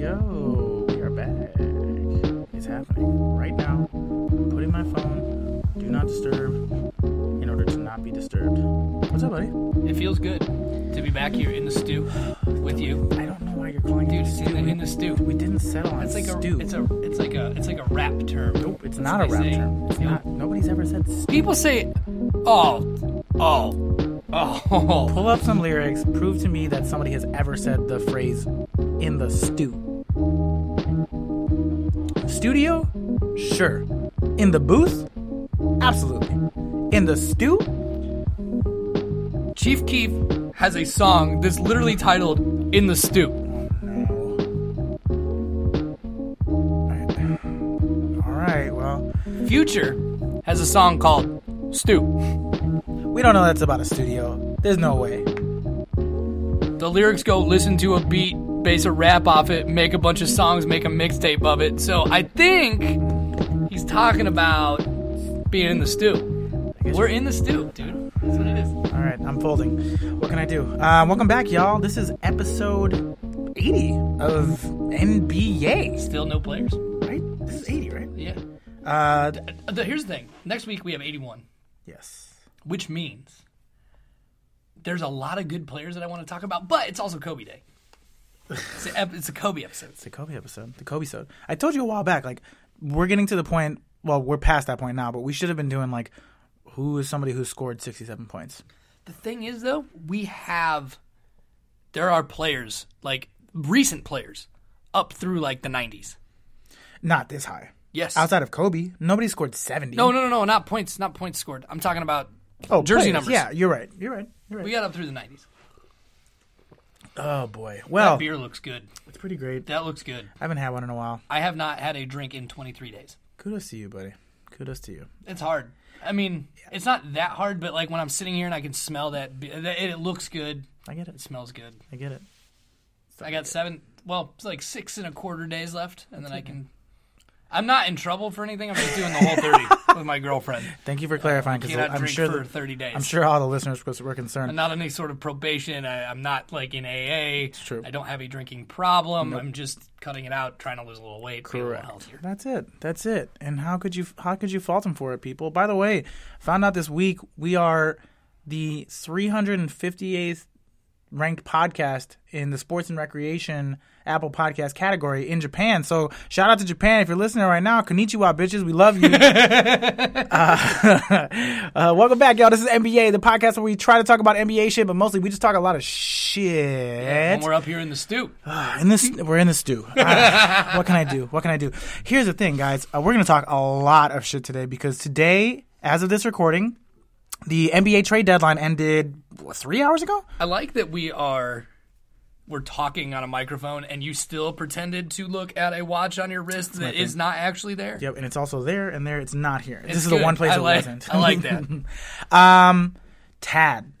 go. We are back. It's happening right now. I'm putting my phone do not disturb in order to not be disturbed. What's up, buddy? It feels good to be back here in the stew with you, I don't know why you're calling dude. it stew. in the, in the stew. we didn't settle on It's like a it's a it's like a it's like a rap term. nope, it's That's not a rap say. term. It's Nope. not. Nobody's ever said stew. People say, oh, oh, oh. Pull up some lyrics. Prove to me that somebody has ever said the phrase "in the stew." Studio? Sure. In the booth? Absolutely. In the stew? Chief Keef has a song that's literally titled "In the Stew." All right. Well, Future has a song called "Stew." we don't know that's about a studio. There's no way. The lyrics go listen to a beat, base a rap off it, make a bunch of songs, make a mixtape of it. So I think he's talking about being in the stew. We're in the stew, dude. That's what it is. All right, I'm folding. What can I do? Uh, welcome back, y'all. This is episode 80 of NBA. Still no players. Right? This is 80, right? Yeah. Uh, Uh, the- here's the thing. Next week we have 81, yes. which means there's a lot of good players that I want to talk about, but it's also Kobe Day. It's a, it's a Kobe episode. It's the Kobe episode. The Kobe episode. I told you a while back, like, we're getting to the point, well, we're past that point now, but we should have been doing, like, who is somebody who scored 67 points? The thing is, though, we have there are players like recent players up through like the 90s. Not this high. Yes. Outside of Kobe, nobody scored 70. no, no, no, no, not points, not points scored. I'm talking about oh, jersey players. numbers. Yeah, you're right. You're right. You're right. we got up through the 90s. Oh, boy. Well, That beer looks good. it's pretty great. That looks good. I haven't had one in a while. I have not had a drink in 23 days. Kudos to you, buddy. Kudos to you. It's hard. I mean, it's not that hard, but like when I'm sitting here and I can smell that, it, it looks good. I get It it. smells good. I get it. I got seven. Well, it's like six and a quarter days left, and then I can. I'm not in trouble for anything. I'm just doing the whole thirty with my girlfriend. Thank you for clarifying because I'm sure for that, thirty days. I'm sure all the listeners were concerned. I'm not on any sort of probation. I, I'm not like in AA. It's true. I don't have a drinking problem. I'm just cutting it out, trying to lose a little weight, be a little healthier. That's it. That's it. And how could you how could you fault him for it, people? By the way, found out this week we are the 358th ranked podcast in the sports and recreation Apple Podcast category in Japan. So shout out to Japan if you're listening right now. Konnichiwa, bitches. We love you. uh, uh, welcome back, y'all. This is NBA, the podcast where we try to talk about NBA shit, but mostly we just talk a lot of shit. When we're up here in the stew. In this, we're in the stew. What can I do? What can I do? Here's the thing, guys. Uh, we're going to talk a lot of shit today because today, as of this recording, the NBA trade deadline ended what, three hours ago. I like that we are. We're talking on a microphone, and you still pretended to look at a watch on your wrist that is not actually there. Yep, and it's also there, and there it's not here. this It's is the one place I it like- wasn't. I like that. um, Tad.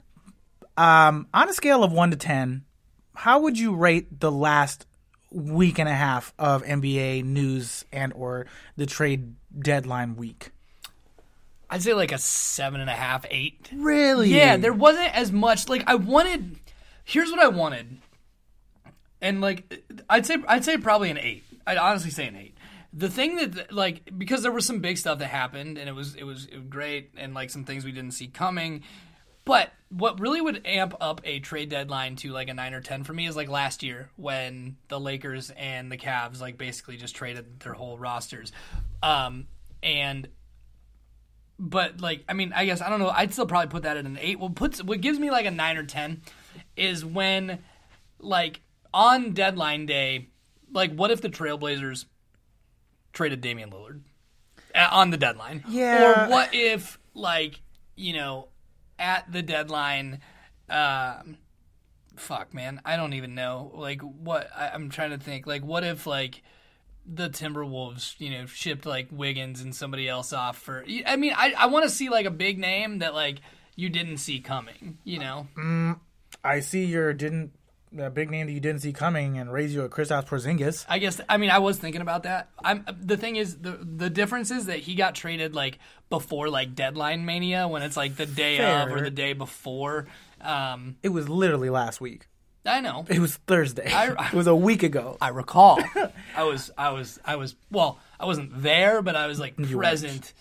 Um, on a scale of one to ten, how would you rate the last week and a half of NBA news and or the trade deadline week? I'd say like a seven and a half, eight. Really? Yeah, there wasn't as much. Like I wanted. Here's what I wanted, and like I'd say I'd say probably an eight. I'd honestly say an eight. The thing that like because there was some big stuff that happened and it was it was, great and like some things we didn't see coming. But what really would amp up a trade deadline to like a nine or ten for me is like last year when the Lakers and the Cavs like basically just traded their whole rosters, um, and but like I mean I guess I don't know I'd still probably put that at an eight. What puts what gives me like a nine or ten is when like on deadline day, like what if the Trailblazers traded Damian Lillard uh, on the deadline? Yeah. Or what if like you know at the deadline, um, fuck man, I don't even know like what I, I'm trying to think like what if like the Timberwolves, you know, shipped like Wiggins and somebody else off for. I mean, I I want to see like a big name that like you didn't see coming. You know, I see your didn't that big name that you didn't see coming and raise you a Kristaps Porzingis. I guess I mean I was thinking about that. I'm the thing is the the difference is that he got traded like before like deadline mania when it's like the day of or the day before. Um, It was literally last week. I know. It was Thursday. I- it was a week ago. I recall. I was, I was, I was. Well, I wasn't there, but I was like present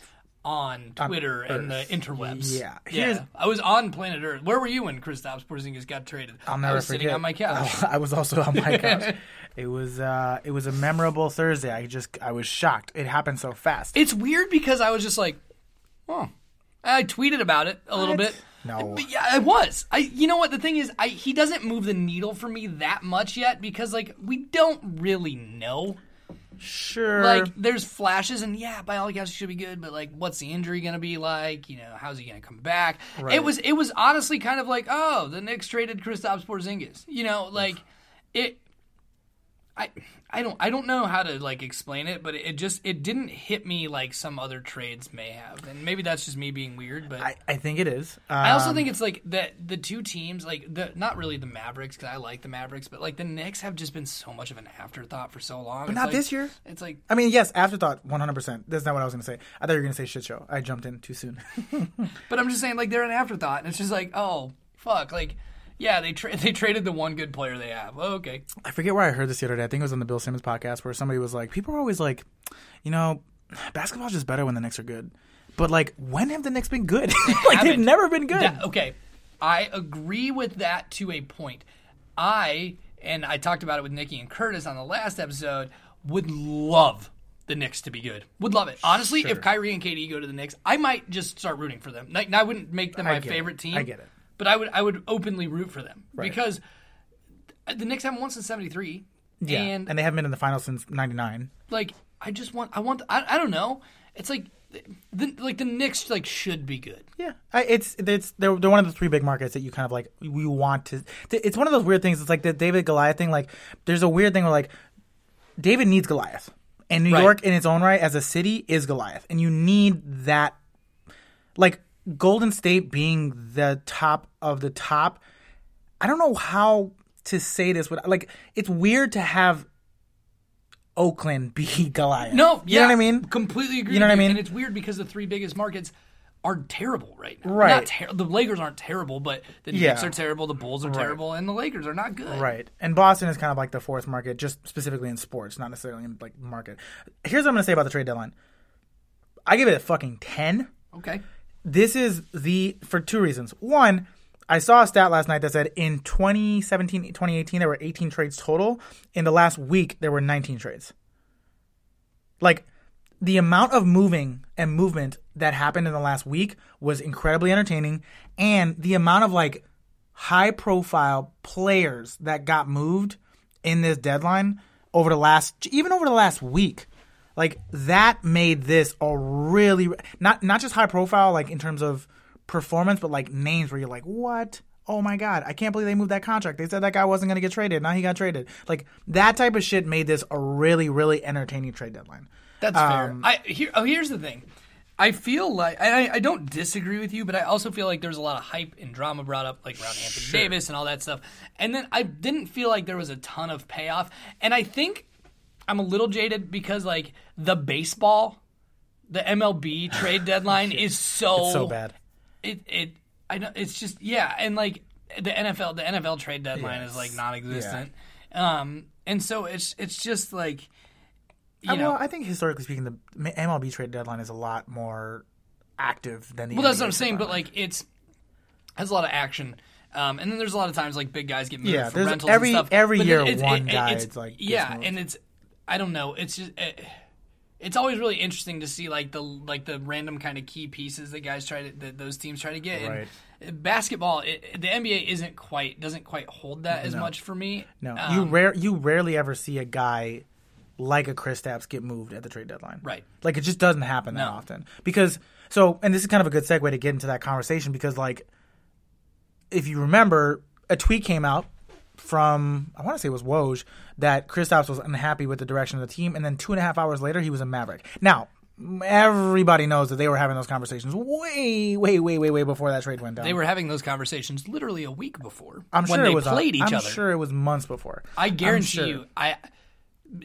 on Twitter and the interwebs. Yeah. yeah. I was on planet Earth. Where were you when Kristaps Porzingis got traded? I'll never I was forget. sitting on my couch. I was also on my couch. it was uh, it was a memorable Thursday. I just I was shocked. It happened so fast. It's weird because I was just like, oh. I tweeted about it a little What? bit. No. But yeah, I was. I you know what the thing is, I he doesn't move the needle for me that much yet because like we don't really know. Sure. Like there's flashes and yeah, by all accounts he should be good, but like what's the injury gonna be like? You know, how's he gonna come back? Right. It was it was honestly kind of like, oh, the Knicks traded Kristaps Porzingis. You know, like it I I don't I don't know how to like explain it, but it just it didn't hit me like some other trades may have, and maybe that's just me being weird. But I, I think it is. I also Um, think it's like that the two teams, like the not really the Mavericks because I like the Mavericks, but like the Knicks have just been so much of an afterthought for so long. But not this year. It's like I mean, yes, afterthought, one hundred percent. That's not what I was going to say. I thought you were going to say shit show. I jumped in too soon. But I'm just saying, like they're an afterthought, and it's just like, oh fuck, like yeah, they tra- they traded the one good player they have. Oh, okay, I forget where I heard this the other day. I think it was on the Bill Simmons podcast where somebody was like, "People are always like, you know, basketball's just better when the Knicks are good." But like, when have the Knicks been good? like they've never been good. That- okay, I agree with that to a point. I and I talked about it with Nikki and Curtis on the last episode. Would love the Knicks to be good. Would love it. Honestly, Sure. if Kyrie and KD go to the Knicks, I might just start rooting for them. Like, I wouldn't make them I my get it. favorite team. I get it. But I would I would openly root for them Right. because the Knicks haven't won since '73. yeah, and, and they haven't been in the finals since '99. like I just want I want I, I don't know. It's like the like the Knicks like should be good. Yeah, I, it's it's they're they're one of the three big markets that you kind of like we want to. It's one of those weird things. It's like the David Goliath thing. Like there's a weird thing where like David needs Goliath, and New Right. York in its own right as a city is Goliath, and you need that. Like Golden State being the top of the top. I don't know how to say this. But like it's weird to have Oakland be Goliath. No, you yeah, know what I mean. Completely agree. You know what I mean? And it's weird because the three biggest markets are terrible right now. Right. Not ter- the Lakers aren't terrible, but the Knicks Yeah. are terrible, the Bulls are terrible, and the Lakers are not good. Right. And Boston is kind of like the fourth market, just specifically in sports, not necessarily in like market. Here's what I'm gonna say about the trade deadline. I give it a fucking ten. Okay. This is the for two reasons. One, I saw a stat last night that said in 2017, 2018 there were 18 trades total. In the last week there were 19 trades. Like the amount of moving and movement that happened in the last week was incredibly entertaining and the amount of like high profile players that got moved in this deadline over the last even over the last week like that made this a really not not just high profile like in terms of performance but like names where you're like what oh my god i can't believe they moved that contract they said that guy wasn't going to get traded now he got traded like that type of shit made this a really really entertaining trade deadline That's fair. Um, I here. Oh, here's the thing. I feel like I, I- I don't disagree with you, but I also feel like there's a lot of hype and drama brought up, like around Anthony Davis and all that stuff. And then I didn't feel like there was a ton of payoff. And I think I'm a little jaded because like the baseball, the MLB trade deadline is so it's so bad It it I know it's just yeah, and like the NFL, the NFL trade deadline is like non-existent. Um, and so it's it's just like you Uh, know. well i think historically speaking the mlb trade deadline is a lot more active than the Well, that's what I'm saying, but like it's has a lot of action. Um, and then there's a lot of times like big guys get moved Yeah, for rentals every- and stuff. every But year it's- one it- guy it's- like, yeah, and it's I don't know. It's just it, it's always really interesting to see like the like the random kind of key pieces that guys try to that those teams try to get. Right. And basketball, it, the NBA isn't quite doesn't quite hold that as much for me. no Um, you rare you rarely ever see a guy like a Kristaps get moved at the trade deadline. Right. Like it just doesn't happen that No. often. Because so and this is kind of a good segue to get into that conversation because like if you remember, a tweet came out from I want to say it was Woj that Kristaps was unhappy with the direction of the team, and then two and a half hours later he was a Maverick. Now everybody knows that they were having those conversations way, way, way, way, way before that trade went down. They were having those conversations literally a week before I'm sure they it was played each I'm other. sure it was months before. I guarantee sure. you. I,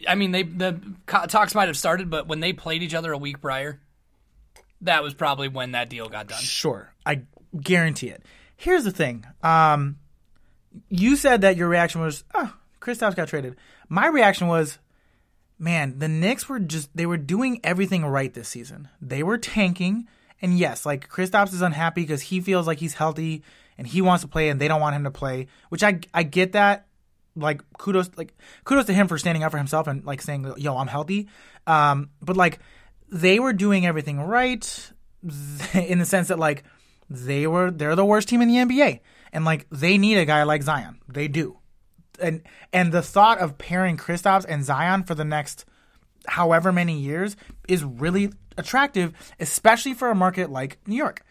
I mean, they the talks might have started, but when they played each other a week prior, that was probably when that deal got done. Sure, I guarantee it. Here's the thing. Um, you said that your reaction was, oh, Kristaps got traded. My reaction was, man, the Knicks were just they were doing everything right this season. They were tanking, and yes, like Kristaps is unhappy because he feels like he's healthy and he wants to play, and they don't want him to play. Which I I get that. Like kudos, like kudos to him for standing up for himself and like saying, "Yo, I'm healthy." Um, but like they were doing everything right in the sense that like they were they're the worst team in the NBA, and like they need a guy like Zion. They do and and the thought of pairing Kristaps and Zion for the next however many years is really attractive, especially for a market like New York.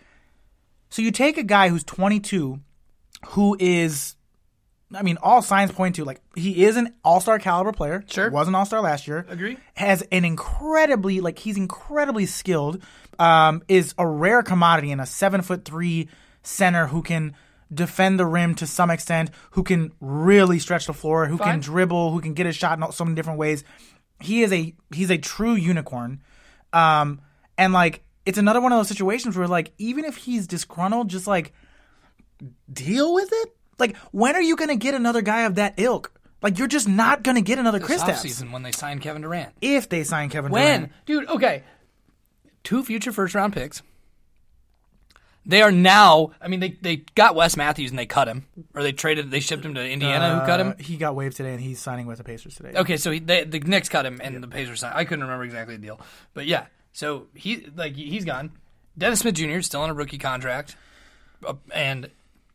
So you take a guy who's 22, who is, I mean, all signs point to like he is an All Star caliber player. Sure. was an All Star last year. Agree. Has an incredibly like he's incredibly skilled. Um, is a rare commodity in a seven foot three center who can defend the rim to some extent, who can really stretch the floor, who Fine. can dribble, who can get a shot in so many different ways. He is a he's a true unicorn. Um, and like it's another one of those situations where like even if he's disgruntled, just like deal with it. Like when are you gonna get another guy of that ilk? Like you're just not gonna get another This Kristaps offseason when they signed Kevin Durant. if they sign Kevin When? Durant. Dude, okay. Two future first round picks. They are now, I mean, they, they got Wes Matthews and they cut him. Or they traded, they shipped him to Indiana, who cut him. Uh, He got waived today, and he's signing with the Pacers today. Okay, so he, they, the Knicks cut him and the Pacers signed. I couldn't remember exactly the deal. But yeah, so he like he's gone. Dennis Smith Jr. is still on a rookie contract. Uh, and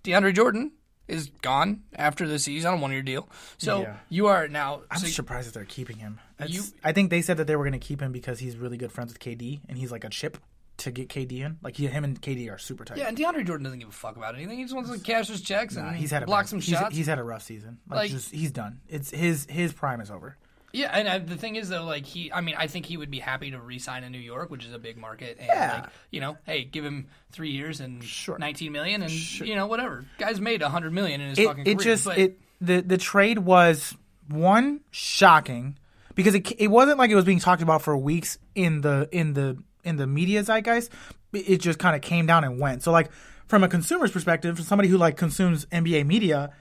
DeAndre Jordan is gone after the season on a one year deal. So Yeah. you are now. I'm so- surprised that they're keeping him. You- I think they said that they were going to keep him because he's really good friends with KD, and he's like a chip to get KD in. Like he, him and KD are super tight. yeah, and DeAndre Jordan doesn't give a fuck about anything. He just wants to cash his checks and Nah, he's had a block bad- some he's, shots. He's had a rough season. Like, Like- just he's done. It's his his prime is over. Yeah, and uh, the thing is though, like he, I mean, I think he would be happy to re-sign in New York, which is a big market. And Yeah. like, you know, hey, give him three years and Sure. 19 million, and you know, whatever. Guy's made 100 million in his It fucking it career. just but it the the trade was one shocking because it it wasn't like it was being talked about for weeks in the in the in the media zeitgeist. It just kind of came down and went. So like from a consumer's perspective, from somebody who like consumes NBA media,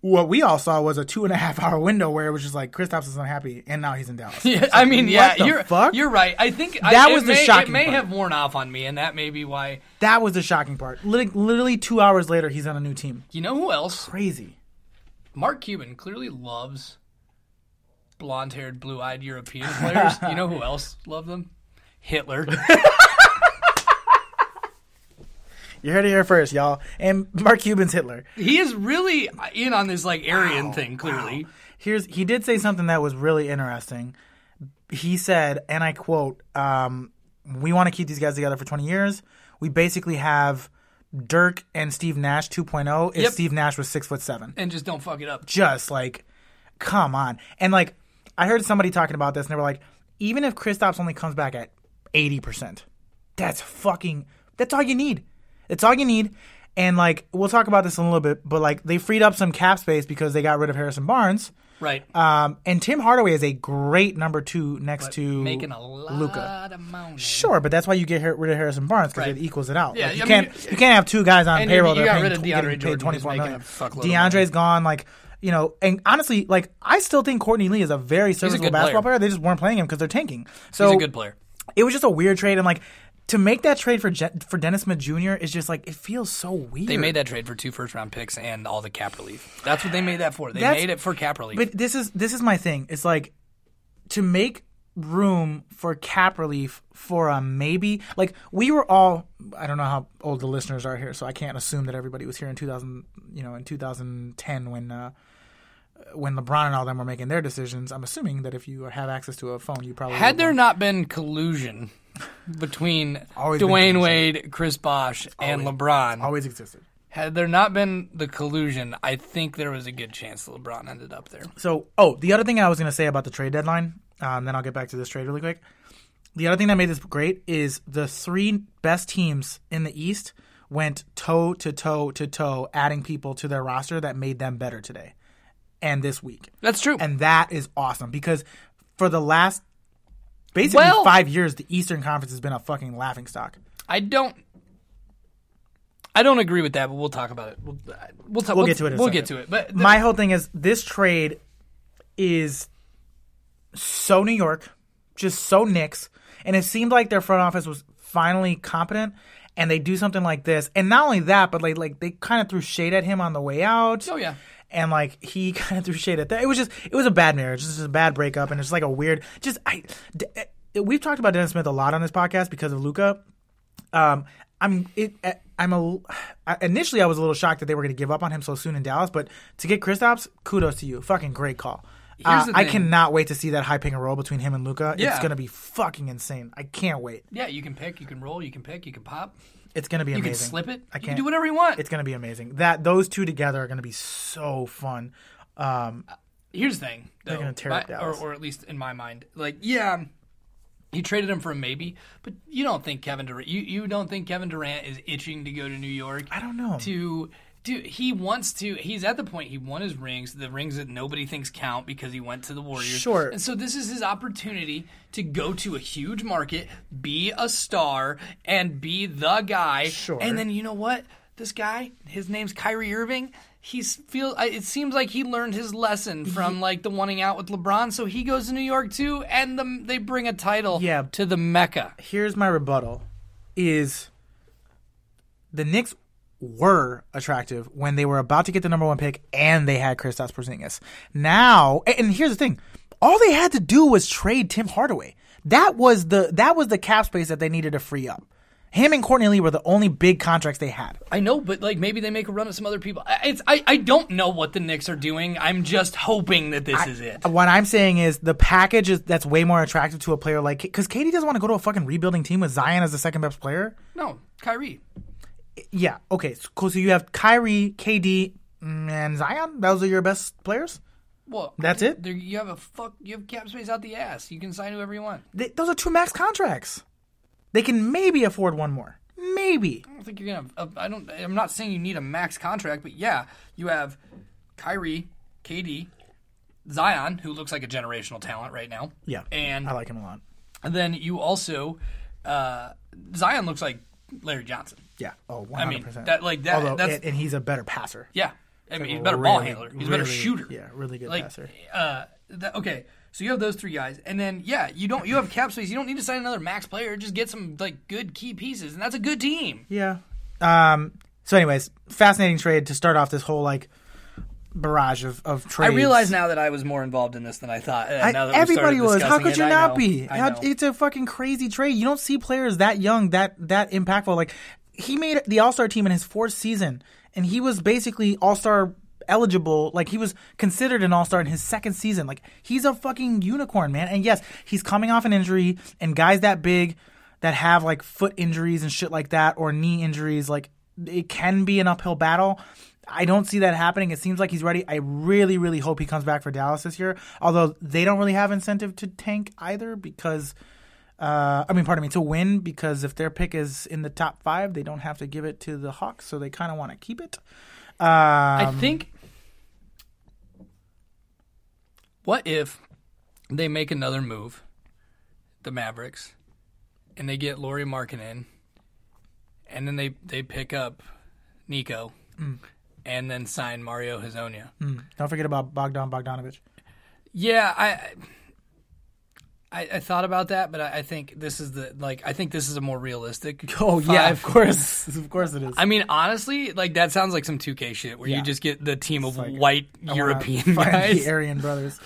what we all saw was a two and a half hour window where it was just like Kristaps is unhappy and now he's in Dallas. yeah, I mean, yeah, you're fuck? you're right. I think That it was the may, shocking It may part. have worn off on me, and that may be why. That was the shocking part. Lit- Literally two hours later, he's on a new team. You know who else? Crazy. Mark Cuban clearly loves blonde-haired, blue-eyed European players. you know who else loved them? Hitler. You heard it here first, y'all. And Mark Cuban's Hitler. he is really in on this like Aryan thing. Clearly, Here's he did say something that was really interesting. He said, and I quote, um, "We want to keep these guys together for 20 years. We basically have Dirk and Steve Nash 2.0. If Yep. Steve Nash was six foot seven, and just don't fuck it up. just like, come on. And like, I heard somebody talking about this, and they were like, even if Kristaps only comes back at 80 percent, that's fucking. That's all you need. That's all you need. And like, we'll talk about this in a little bit, but like, they freed up some cap space because they got rid of Harrison Barnes. Right. Um, and Tim Hardaway is a great number two next to Making a lot Luka. of money. Sure, but that's why you get rid of Harrison Barnes because Right. it equals it out. Yeah, Like, you I can't mean, you can't have two guys on you- payroll. you that are got paying rid of DeAndre Jordan, twenty four million. a DeAndre's gone. Like you know, and honestly, like I still think Courtney Lee is a very serviceable good basketball player. player. They just weren't playing him because they're tanking. So He's a good player. It was just a weird trade, and like to make that trade for Je- for Dennis Smith Jr. is just like it feels so weird. They made that trade for two first round picks and all the cap relief. That's what they made that for. They That's- made it for cap relief. But this is this is my thing. It's like to make room for cap relief for a maybe. Like we were all. I don't know how old the listeners are here, so I can't assume that everybody was here in 2000. You know, in 2010 when. Uh, when LeBron and all them were making their decisions, I'm assuming that if you have access to a phone, you probably Had there not been collusion between Always Dwyane. Wade, Chris Bosh, and LeBron, always existed. had there not been the collusion, I think there was a good chance that LeBron ended up there. So, oh, the other thing I was going to say about the trade deadline, um, then I'll get back to this trade really quick. The other thing that made this great is the three best teams in the East went toe to toe to toe, adding people to their roster that made them better today and this week. That's true. And that is awesome because for the last basically Well- five years, the Eastern Conference has been a fucking laughing stock. I don't. I don't agree with that, but we'll talk about it. We'll uh, we'll, talk, We'll get to it in We'll second. get to it. But the- My whole thing is this trade is so New York, just so Knicks, and it seemed like their front office was finally competent. And they do something like this, and not only that, but like like they kind of threw shade at him on the way out. oh yeah, and like he kind of threw shade at that. It was just it was a bad marriage, just a bad breakup, and it's like a weird. Just I, d- eh, we've talked about Dennis Smith a lot on this podcast because of Luka. Um, I'm it. eh, I'm a initially I was a little shocked that they were going to give up on him so soon in Dallas, but to get Kristaps, kudos to you. Fucking great call. Uh, I cannot wait to see that high pick and roll between him and Luka. It's going to be fucking insane. I can't wait. yeah. You can pick, you can roll, you can pick, you can pop, It's going to be amazing. you can slip it. I You can can't do whatever you want. It's going to be amazing. That those two together are going to be so fun. Um, Here's the thing, though, they're gonna tear up Dallas. or, or at least in my mind, like yeah, he traded him for a maybe, but you don't think Kevin Durant, you you don't think Kevin Durant is itching to go to New York? I don't know. To do he wants to? He's at the point he won his rings, the rings that nobody thinks count because he went to the Warriors. Sure. and so this is his opportunity to go to a huge market, be a star, and be the guy. Sure. and then you know what? This guy, his name's Kyrie Irving. He's feel. It seems like he learned his lesson from like the wanting out with LeBron, so he goes to New York too, and the, they bring a title Yeah. to the Mecca. here's my rebuttal is the Knicks were attractive when they were about to get the number one pick and they had Kristaps Porzingis. Now, and- here's the thing: all they had to do was trade Tim Hardaway. That was the that was the cap space that they needed to free up. Him and Courtney Lee were the only big contracts they had. I know, but like maybe they make a run at some other people. I- It's I, I don't know what the Knicks are doing. I'm just hoping that this is it. What I'm saying is the package is that's way more attractive to a player like because KD doesn't want to go to a fucking rebuilding team with Zion as the second best player. No, Kyrie. Yeah. Okay. So, cool. So you have Kyrie, KD, and Zion. Those are your best players. Well, That's it? You have a fuck. You have cap space out the ass. You can sign whoever you want. They, those are two max contracts. They can maybe afford one more. Maybe. I don't think you're gonna. Uh, I don't. I'm not saying you need a max contract, but yeah, you have Kyrie, KD, Zion, who looks like a generational talent right now. Yeah. and I like him a lot. and then you also uh, Zion looks like Larry Johnson. Yeah. Oh, 100%. I mean, that like that. Although, that's and, and he's a better passer. yeah. I mean, he's a a better ball handler. He's a better really- shooter. yeah, really good like, passer. Uh, that, okay, so you have those three guys, and then yeah, you don't. You have cap space. You don't need to sign another max player. Just get some like good key pieces, and that's a good team. Yeah. Um. So, anyways, fascinating trade to start off this whole like barrage of of I realize now that I was more involved in this than I thought. uh, I- now that everybody was. How discussing could it. you I not know. be? I How- know. it's a fucking crazy trade. You don't see players that young, that that impactful. Like he made the All Star team in his fourth season, and he was basically All Star eligible. Like he was considered an All Star in his second season. Like he's a fucking unicorn, man. And yes, he's coming off an injury, and guys that big that have like foot injuries and shit like that, or knee injuries, like it can be an uphill battle. I don't see that happening. It seems like he's ready. I really, really hope he comes back for Dallas this year. Although they don't really have incentive to tank either because, uh, I mean, pardon me, to win because if their pick is in the top five, they don't have to give it to the Hawks, so they kind of want to keep it. Um, I think. What if they make another move, the Mavericks, and they get Lauri Markkanen, and then they they pick up Nico, Mm. and then sign Mario Hezonja. don't forget about Bogdan Bogdanovich. Yeah, I, I I thought about that, but I, I think this is the like I think this is a more realistic. Oh yeah, of course, of course it is. I mean, honestly, like that sounds like some 2K shit where Yeah. you just get the team of like, white wanna European guys. the Aryan brothers.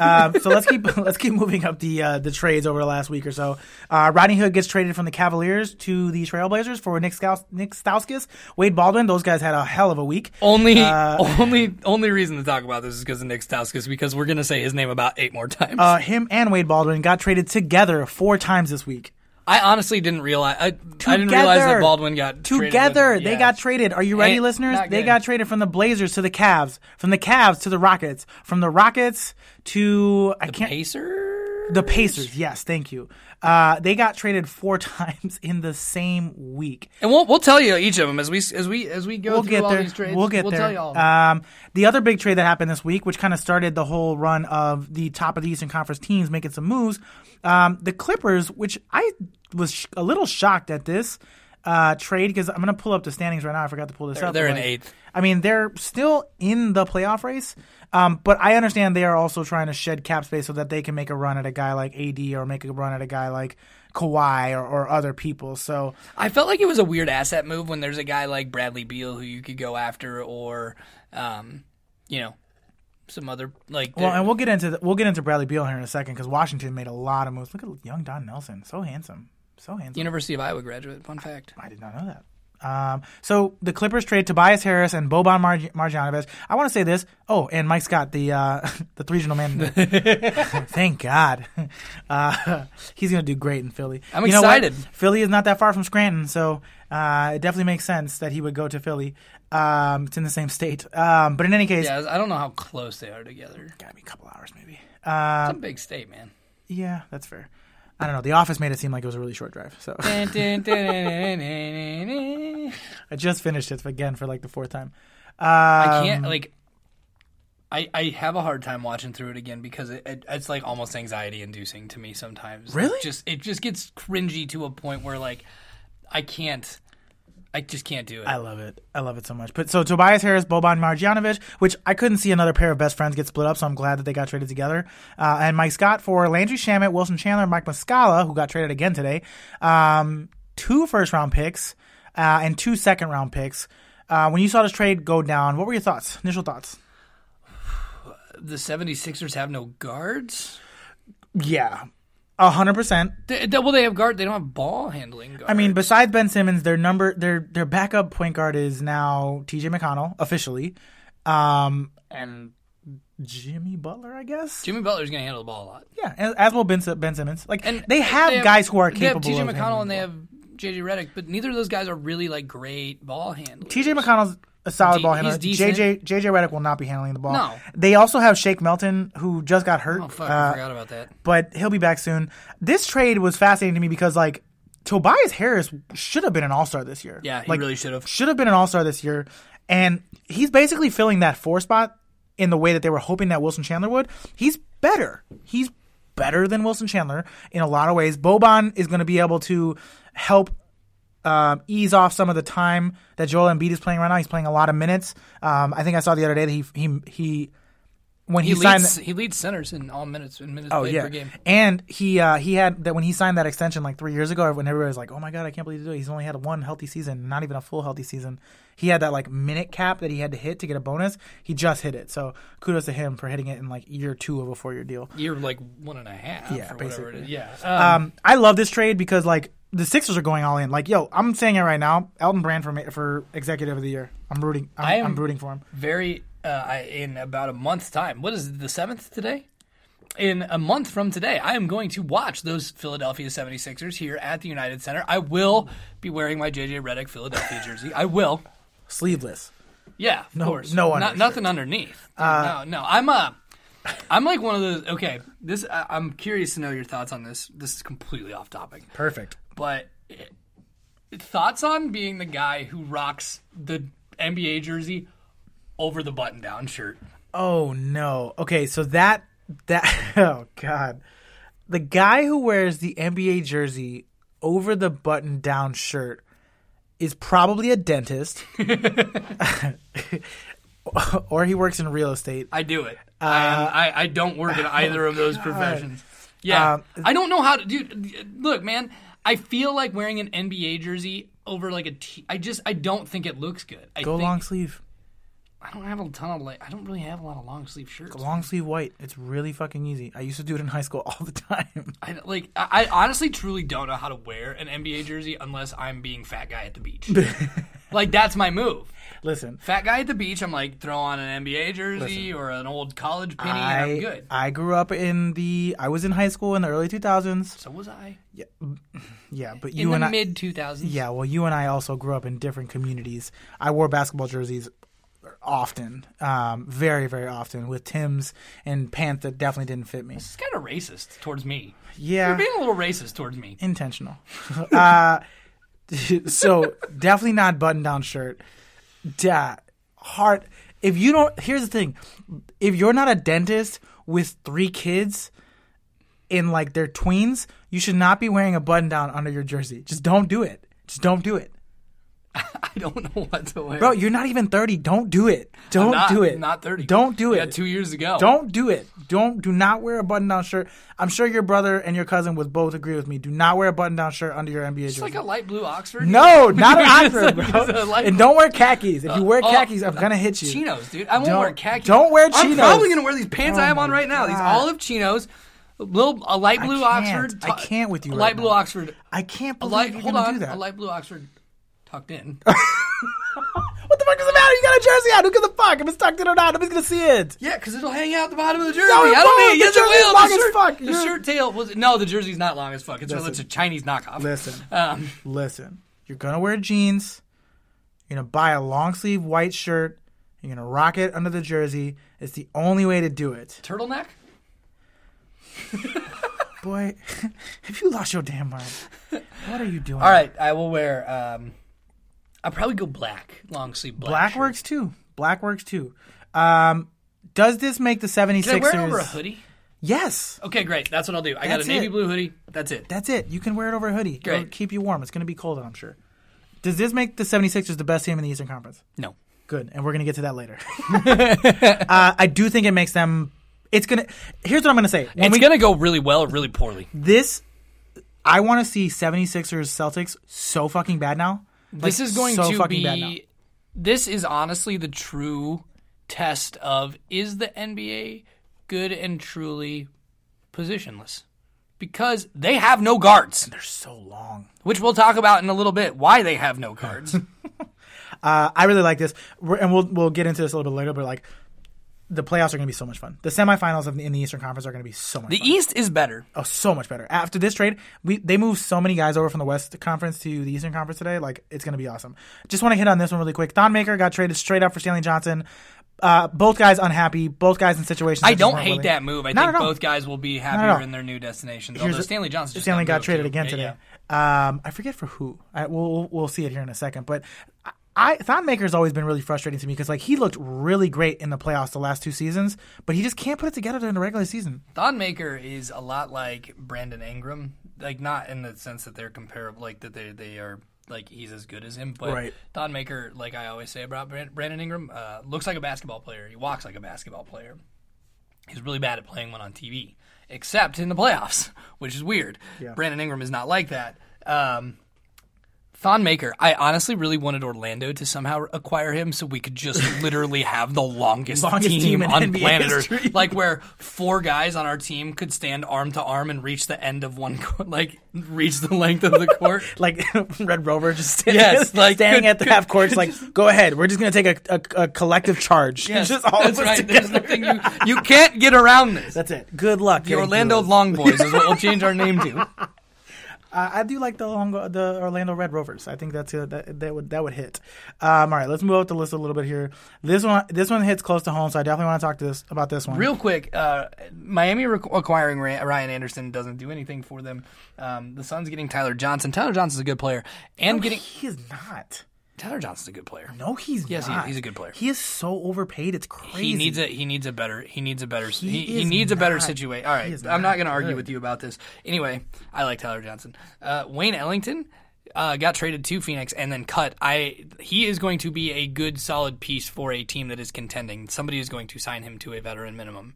um, so let's keep let's keep moving up the uh, the trades over the last week or so. Uh, Rodney Hood gets traded from the Cavaliers to the Trailblazers for Nick Staus- Nick Stauskas, Wade Baldwin. Those guys had a hell of a week. Only, Uh, only, only reason to talk about this is because of Nick Stauskas, because we're gonna say his name about eight more times. Uh, him and Wade Baldwin got traded together four times this week. I honestly didn't realize. I, I didn't realize that Baldwin got together. They Yeah. got traded. Are you ready, Ain't- listeners? They got traded from the Blazers to the Cavs, from the Cavs to the Rockets, from the Rockets to I can't Pacers. The Pacers, yes, thank you. Uh, they got traded four times in the same week. and we'll we'll tell you each of them as we as we as we go We'll through get all there. these trades. We'll get we'll there. tell you all. Um, the other big trade that happened this week, which kind of started the whole run of the top of the Eastern Conference teams making some moves, um, the Clippers, which I was sh- a little shocked at this. uh, trade because I'm gonna pull up the standings right now. I forgot to pull this They're, up. they're in like, eighth. I mean, they're still in the playoff race, um, but I understand they are also trying to shed cap space so that they can make a run at a guy like AD or make a run at a guy like Kawhi or, or other people. So I felt like it was a weird asset move when there's a guy like Bradley Beal who you could go after, or um, you know, some other like. well, and we'll get into the, we'll get into Bradley Beal here in a second because Washington made a lot of moves. Look at young Don Nelson, so handsome, so handsome. University of Iowa graduate. Fun fact. I did not know that. Um, so the Clippers trade Tobias Harris and Boban Mar- Marjanovic. I want to say this. Oh, and Mike Scott, the uh, the regional man. Thank God. Uh, he's gonna do great in Philly. I'm You excited. Philly is not that far from Scranton, so uh, it definitely makes sense that he would go to Philly. Um, it's in the same state. Um, but in any case, Yeah, I don't know how close they are together. gotta be a couple hours maybe. Uh, It's a big state, man. yeah, that's fair. I don't know. The office made it seem like it was a really short drive. So. I just finished it again for like the fourth time. I Um, can't like. I, I have a hard time watching through it again because it, it, it's like almost anxiety inducing to me sometimes. Really? It just it just gets cringy to a point where like I can't I just can't do it. I love it. I love it so much. But so Tobias Harris, Boban Marjanovic, which I couldn't see another pair of best friends get split up, so I'm glad that they got traded together. Uh, and Mike Scott for Landry Shamet, Wilson Chandler, Mike Muscala, who got traded again today. Um, two first round picks uh, and two second round picks. Uh, when you saw this trade go down, what were your thoughts? Initial thoughts? the 76ers have no guards. Yeah, a hundred percent. They, they- well, they have guard. They don't have ball handling guard. I mean, besides Ben Simmons, their number, their their backup point guard is now T.J. McConnell officially, um, and Jimmy Butler, I guess. Jimmy Butler's going to handle the ball a lot. Yeah, as, will Ben, ben Simmons. Like And they have guys who are They have capable. TJ McConnell and they have JJ Redick, but neither of those guys are really like great ball handlers. TJ McConnell's a solid De- ball handler. JJ JJ Redick will not be handling the ball. No. They also have Shake Milton, who just got hurt, Oh fuck, uh, I forgot about that. but he'll be back soon. This trade was fascinating to me because like Tobias Harris should have been an All Star this year. Yeah, he like, really should have. should have been an All Star this year, and he's basically filling that four spot in the way that they were hoping that Wilson Chandler would. He's better. He's better than Wilson Chandler in a lot of ways. Boban is going to be able to help um, ease off some of the time that Joel Embiid is playing right now. He's playing a lot of minutes. Um, I think I saw the other day that he he he when he, He signed. leads, he leads centers in all minutes in minutes Oh played yeah, per game. and he uh, he had that when he signed that extension like three years ago. When everybody was like, "Oh my god, I can't believe he did it." He's only had one healthy season, not even a full healthy season. He had that like minute cap that he had to hit to get a bonus. He just hit it, so kudos to him for hitting it in like year two of a four year deal. You're like one and a half. Yeah, or whatever it basically. Yeah. Um, Um, I love this trade because like the Sixers are going all in. Like, yo, I'm saying it right now. Elton Brand for for executive of the year. I'm rooting. I'm, I am- I'm rooting for him. very uh, I, in about a month's time. What is it, the seventh today? In a month from today, I am going to watch those Philadelphia 76ers here at the United Center. I will be wearing my JJ Redick Philadelphia jersey. I will. Sleeveless. Yeah, of No- course. no Not, nothing underneath. no, no. I'm a. I'm like one of those. Okay, this. I, I'm curious to know your thoughts on this. This is completely off topic, Perfect. But eh, thoughts on being the guy who rocks the NBA jersey over the button-down shirt. Oh no. Okay, so that that oh god. The guy who wears the NBA jersey over the button down shirt is probably a dentist. or he works in real estate. I do it. I, am, I I don't work in either of those professions. Yeah, Um, I don't know how to. Dude, look, man. I feel like wearing an NBA jersey over like a t. I just I don't think it looks good. I Go think, long sleeve. I don't have a ton of like. I don't really have a lot of long sleeve shirts. Long sleeve white. It's really fucking easy. I used to do it in high school all the time. I like. I, I honestly, truly don't know how to wear an NBA jersey unless I'm being fat guy at the beach. like that's my move. Listen, Fat guy at the beach. I'm like throw on an NBA jersey or an old college penny, and I'm I good. I grew up in the I was in high school in the early 2000s. So was I Yeah, yeah, but in you the and I mid 2000s. Yeah, well, you and I also grew up in different communities. I wore basketball jerseys often, um, very, very often, with Tim's and pants that definitely didn't fit me. It's kind of racist towards me. Yeah, You're being a little racist towards me. intentional. uh, so definitely not button down shirt. Da, hard. If you don't, here's the thing: if you're not a dentist with three kids in like their tweens, you should not be wearing a button down under your jersey. Just don't do it. Just don't do it. I don't know what to wear. Bro, you're not even 30. Don't do it. Don't not, do it. Not thirty. Don't do it. got two years ago. Don't do it. Don't do not wear a button down shirt. I'm sure your brother and your cousin would both agree with me. Do not wear a button down shirt under your NBA It's jersey. like a light blue Oxford. no, not an Oxford, bro. just and don't wear khakis. If you wear oh, khakis, I'm gonna hit you. chinos, dude. I won't Don't- wear khakis. don't wear chinos. I'm probably gonna wear these pants Oh I have on right now. These olive chinos, a little a light blue. Oxford. I can't with you A right light blue now. Oxford. I can't believe light. you're Hold gonna on. do that. A light blue Oxford tucked in. What the fuck does it matter? You got a jersey on. Who gives a fuck if it's tucked in or not? Nobody's gonna see it. yeah, because it'll hang out the bottom of the jersey. No, I don't The yes, it will. long the as shirt, fuck. The You're- shirt tail was no. The jersey's not long as fuck. It's, Listen. it's a Chinese knockoff. Listen, Um, listen. You're gonna wear jeans. You're gonna buy a long sleeve white shirt. You're gonna rock it under the jersey. It's the only way to do it. turtleneck. Boy, have you lost your damn mind? What are you doing? All right, I will wear. Um, I'll probably go black, long sleeve black. Black shirt. works too. Black works too. Um, does this make the 76ers? Can I wear it over a hoodie? Yes. Okay, great. That's what I'll do. I got a navy it. blue hoodie. That's it. That's it. You can wear it over a hoodie. Great. It'll keep you warm. It's going to be cold, I'm sure. Does this make the 76ers the best team in the Eastern Conference? No. Good. And we're going to get to that later. uh, I do think it makes them. It's going to. Here's what I'm going to say. When It's gonna go really well or really poorly. this. I want to see 76ers Celtics so fucking bad now. This Like, is going so to fucking bad now. be. This is honestly the true test of is the NBA good and truly positionless? Because they have no guards, They're so long. which we'll talk about in a little bit. Why they have no guards. Uh, I really like this, We're, and we'll we'll get into this a little bit later. But like, the playoffs are going to be so much fun. The semifinals of, in the Eastern Conference are going to be so much. Fun. The fun. East is better. Oh, so much better. After this trade, we they moved so many guys over from the West Conference to the Eastern Conference today. Like it's gonna be awesome. Just want to hit on this one really quick. Thon Maker got traded straight up for Stanley Johnson. Uh, both guys unhappy. Both guys in situations. I don't hate willing. that move. I Not think both guys will be happier in their new destinations. Here's Although the- Stanley Johnson just Stanley got moved, traded too. again Yeah, today. yeah. Um, I forget for who. I, we'll- we'll see it here in a second. But I, I Thon Maker's always been really frustrating to me because like he looked really great in the playoffs the last two seasons, but he just can't put it together during the regular season. Thon Maker is a lot like Brandon Ingram, like not in the sense that they're comparable, like that they they are like he's as good as him, but Right. Thon Maker, like I always say about Brandon Ingram, uh, looks like a basketball player. He walks like a basketball player. He's really bad at playing one on TV, except in the playoffs, which is weird. Yeah. Brandon Ingram is not like that. Um, Thon Maker, I honestly really wanted Orlando to somehow acquire him so we could just literally have the longest, Longest team, team on NBA planet. Earth. Like where four guys on our team could stand arm to arm and reach the end of one court, like reach the length of the court. Like Red Rover just standing, Yes, like, standing could- at the could- half court, it's like, go ahead. We're just gonna take a, a, a collective charge. Yes, just all that's right. together. There's nothing you you can't get around this. That's it. Good luck. The Orlando. Long Boys is what we'll change our name to. Uh, I do like the the Orlando Red Rovers. I think that's a, that that would that would hit. Um, all right, let's move up the list a little bit here. This one this one hits close to home, so I definitely want to talk to this about this one. Real quick, uh, Miami requ- acquiring Ryan Anderson doesn't do anything for them. Um, the Suns getting Tyler Johnson. Tyler Johnson's a good player, and No, getting he is not. Tyler Johnson's a good player. No, he's Yes, he- he's a good player. He is so overpaid. It's crazy. He needs a he needs a better he needs a better he, he, is needs a better situation. All right, I'm not not going to argue with you about this. Anyway, I like Tyler Johnson. Uh, Wayne Ellington uh, got traded to Phoenix and then cut. I he is going to be a good solid piece for a team that is contending. Somebody is going to sign him to a veteran minimum,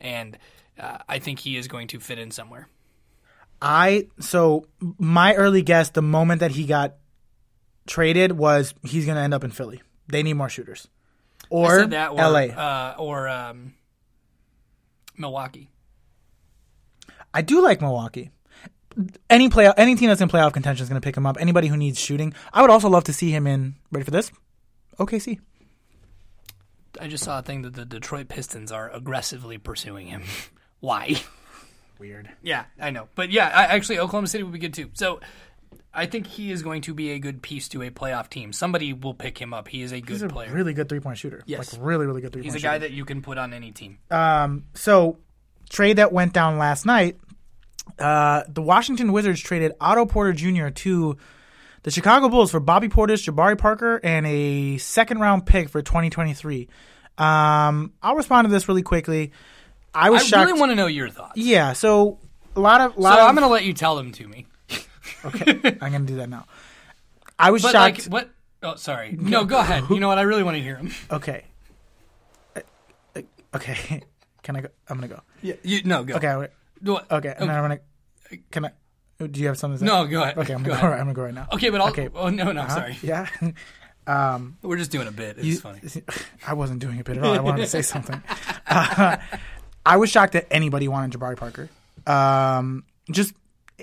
and uh, I think he is going to fit in somewhere. I so my early guess the moment that he got traded was he's going to end up in Philly. They need more shooters. I Or, said that or, LA. uh, or um, Milwaukee. I do like Milwaukee. Any play any team that's in playoff contention is going to pick him up. Anybody who needs shooting. I would also love to see him in ready for this? OKC. I just saw a thing that the Detroit Pistons are aggressively pursuing him. Why? Weird. Yeah, I know. But yeah, I, actually, Oklahoma City would be good too. So I think he is going to be a good piece to a playoff team. Somebody will pick him up. He is a good He's a player. really good three point shooter. Yes. Like really, really good three point shooter. He's a guy shooter. that you can put on any team. Um, so trade that went down last night. Uh, the Washington Wizards traded Otto Porter Jr. to the Chicago Bulls for Bobby Portis, Jabari Parker, and a second round pick for 2023. Um, I'll respond to this really quickly. I I was shocked. really want to know your thoughts. yeah, so a lot of So lot of, I'm going to let you tell them to me. Okay, I'm gonna do that now. I was But shocked. like, what? Oh, sorry. No, go ahead. You know what? I really want to hear him. Okay. Uh, uh, Okay. Can I go? I'm gonna go. Yeah. You, no, go. Okay. I- What? Okay. And then I'm gonna. Can I? Do you have something to say? No, go ahead. Okay. I'm gonna go. ahead. right, I'm gonna go right now. Okay, but I'll. Okay. Oh no, no, Huh? sorry. Yeah. Um, We're just doing a bit. It's You- funny. I wasn't doing a bit at all. I wanted to say something. Uh, I was shocked that anybody wanted Jabari Parker. Um, just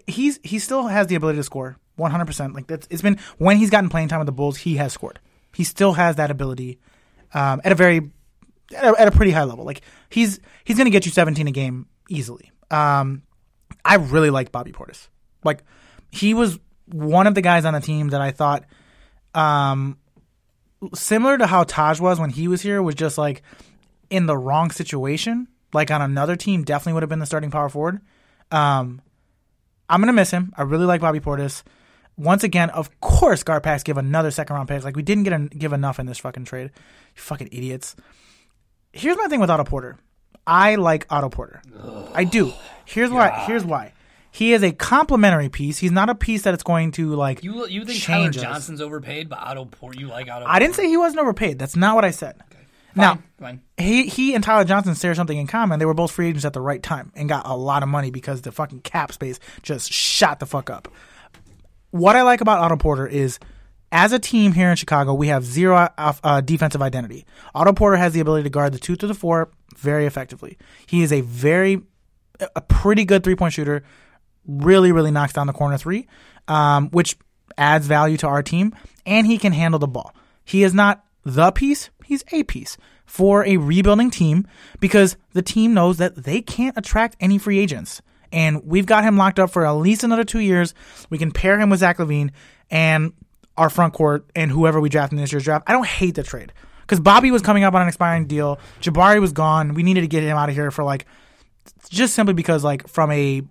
he's he still has the ability to score 100. percent Like that's it's been when he's gotten playing time with the Bulls, he has scored. He still has that ability um, at a very at a, at a pretty high level. Like he's he's going to get you 17 a game easily. Um, I really like Bobby Portis. Like he was one of the guys on the team that I thought um similar to how Taj was when he was here was just like in the wrong situation. Like on another team, definitely would have been the starting power forward. Um, I'm gonna miss him. I really like Bobby Portis. Once again, of course, Garpax give another second round pick. Like we didn't get a, give enough in this fucking trade. You fucking idiots. Here's my thing with Otto Porter. I like Otto Porter. I do. Here's why. Here's why. He is a complementary piece. He's not a piece that it's going to like. You you think Tyler us. Johnson's overpaid, but Otto Port you like Otto? I didn't say he wasn't overpaid. That's not what I said. Now, Fine, he he and Tyler Johnson share something in common. They were both free agents at the right time and got a lot of money because the fucking cap space just shot the fuck up. What I like about Otto Porter is, as a team here in Chicago, we have zero uh, defensive identity. Otto Porter has the ability to guard the two through the four very effectively. He is a very a pretty good three point shooter. Really, really knocks down the corner three, um, which adds value to our team. And he can handle the ball. He is not the piece, he's a piece for a rebuilding team because the team knows that they can't attract any free agents. And we've got him locked up for at least another two years. We can pair him with Zach LaVine and our front court and whoever we draft in this year's draft. I don't hate the trade because Bobby was coming up on an expiring deal. Jabari was gone. We needed to get him out of here for like just simply because like from a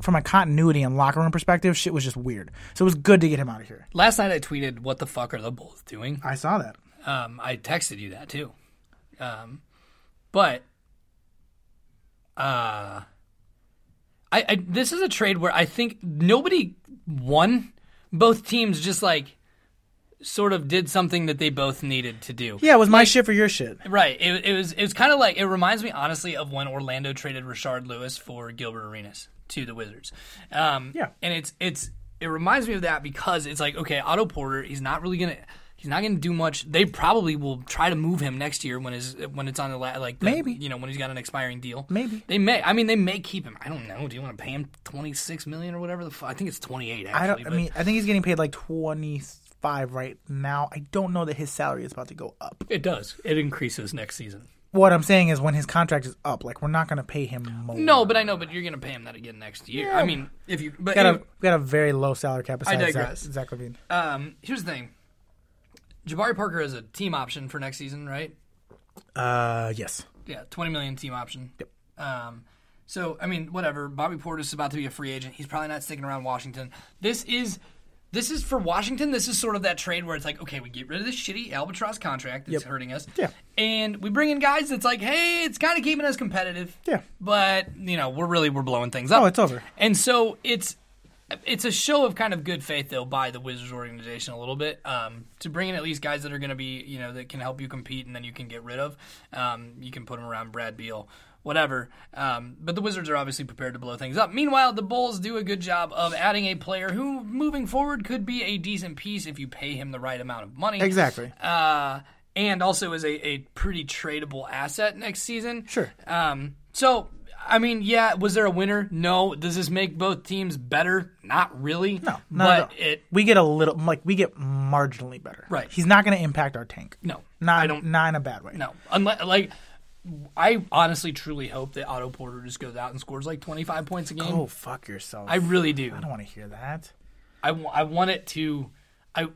from a continuity and locker room perspective, shit was just weird. So it was good to get him out of here. Last night I tweeted, "What the fuck are the Bulls doing?" I saw that. Um, I texted you that too. Um, but uh, I, I this is a trade where I think nobody won. Both teams just like sort of did something that they both needed to do. Yeah, it was my shit for your shit. Right. It, it was it was kind of like it reminds me honestly of when Orlando traded Rashard Lewis for Gilbert Arenas to the Wizards. Um, Yeah. And it's it's it reminds me of that because it's like okay, Otto Porter, he's not really gonna. He's not going to do much. They probably will try to move him next year when his when it's on the la- like the, Maybe. you know when he's got an expiring deal. Maybe. they may. I mean, they may keep him. I don't know. Do you want to pay him twenty six million or whatever the? F- I think it's twenty eight. Actually, I don't. I mean, I think he's getting paid like twenty five right now. I don't know that his salary is about to go up. it does. It increases next season. What I'm saying is, when his contract is up, like we're not going to pay him more. No, but I know. But you're going to pay him that again next year. I mean, if you but we got a anyway- we got a very low salary cap. Besides Zach, digress. Zach LaVine. Um, here's the thing. Jabari Parker is a team option for next season, right? Uh, yes. Yeah, twenty million team option. Yep. Um, so I mean, whatever. Bobby Portis is about to be a free agent. He's probably not sticking around Washington. This is this is for Washington. This is sort of that trade where it's like, okay, we get rid of this shitty albatross contract that's Yep. hurting us. Yeah. And we bring in guys that's like, hey, it's kind of keeping us competitive. Yeah. But you know, we're really we're blowing things up. Oh, it's over. And so it's it's a show of kind of good faith though by the Wizards organization a little bit um, to bring in at least guys that are going to be you know that can help you compete and then you can get rid of. Um, you can put them around Brad Beal, whatever. Um, but the Wizards are obviously prepared to blow things up. Meanwhile, the Bulls do a good job of adding a player who, moving forward, could be a decent piece if you pay him the right amount of money. Exactly. Uh, and also is a, a pretty tradable asset next season. Sure. Um, so, I mean, yeah, was there a winner? No. Does this make both teams better? Not really. No, not but it we get a little like we get marginally better. Right. He's not going to impact our tank. no. Not I don't. not in a bad way. No, unless like. I honestly, truly hope that Otto Porter just goes out and scores like 25 points a game. Oh fuck yourself. I really do. I don't want to hear that. I, I want it to I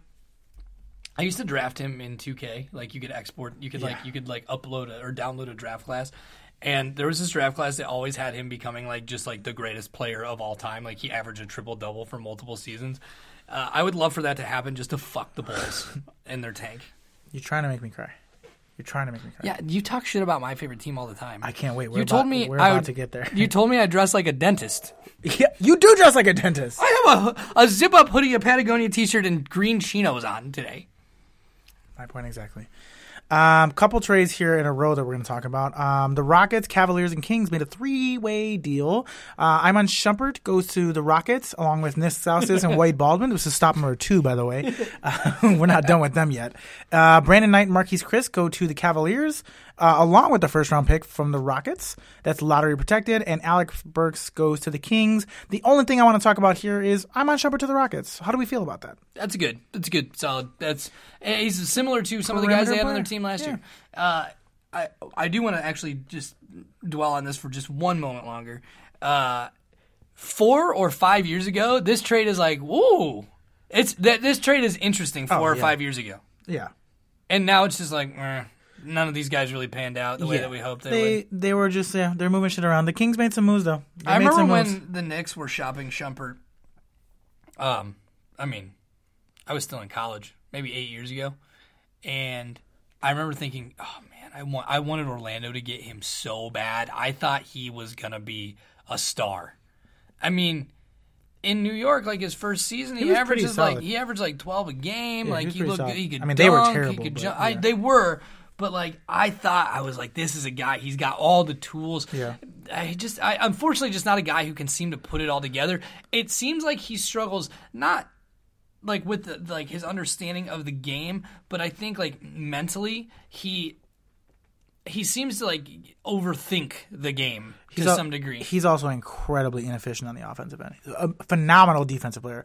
I used to draft him in 2K like you could export you could like you could like upload a, or download a draft class and there was this draft class that always had him becoming like just like the greatest player of all time like he averaged a triple double for multiple seasons uh, I would love for that to happen just to fuck the Bulls in their tank You're trying to make me cry. You're trying to make me cry. yeah you talk shit about my favorite team all the time I can't wait. We're you about, told me we're I about would- to get there. you told me I dress like a dentist yeah, you do dress like a dentist. I have a, a zip up hoodie, a Patagonia t shirt, and green chinos on today. My point exactly. Um, couple trades here in a row that we're going to talk about. Um, the Rockets, Cavaliers, and Kings made a three-way deal. Uh, Iman Shumpert goes to the Rockets along with Nick Stauskas and Wade Baldwin. This is stop number two, by the way. Uh, we're not done with them yet. Uh, Brandon Knight and Marquese Chriss go to the Cavaliers uh, along with the first-round pick from the Rockets. That's lottery protected. And Alec Burks goes to the Kings. The only thing I want to talk about here is Iman Shumpert to the Rockets. How do we feel about that? That's good. That's good. Solid. That's eh, he's similar to some of the guys they had on their team last Yeah. year. Uh, I I do want to actually just dwell on this for just one moment longer. Uh, four or five years ago, this trade is like, whoa. It's that this trade is interesting four or five years ago, Yeah. and now it's just like eh, none of these guys really panned out the way that we hoped they, they would. they were just yeah they're moving shit around. The Kings made some moves though. They I made remember some when the Knicks were shopping Shumpert. Um, I mean, I was still in college, maybe eight years ago, and I remember thinking, "Oh man, I want I wanted Orlando to get him so bad. I thought he was gonna be a star. I mean." In New York, like his first season, he, was pretty averages like solid. he averaged like twelve a game. Yeah, he like was he, pretty looked, solid. he could. I mean, they were dunk, terrible, He could but, jump. I, yeah. they were, but like I thought, I was like, this is a guy. He's got all the tools. Yeah. I just, I unfortunately just not a guy who can seem to put it all together. It seems like he struggles not like with the, like his understanding of the game, but I think like mentally he he seems to like overthink the game to al- some degree. He's also incredibly inefficient on the offensive end. A phenomenal defensive player,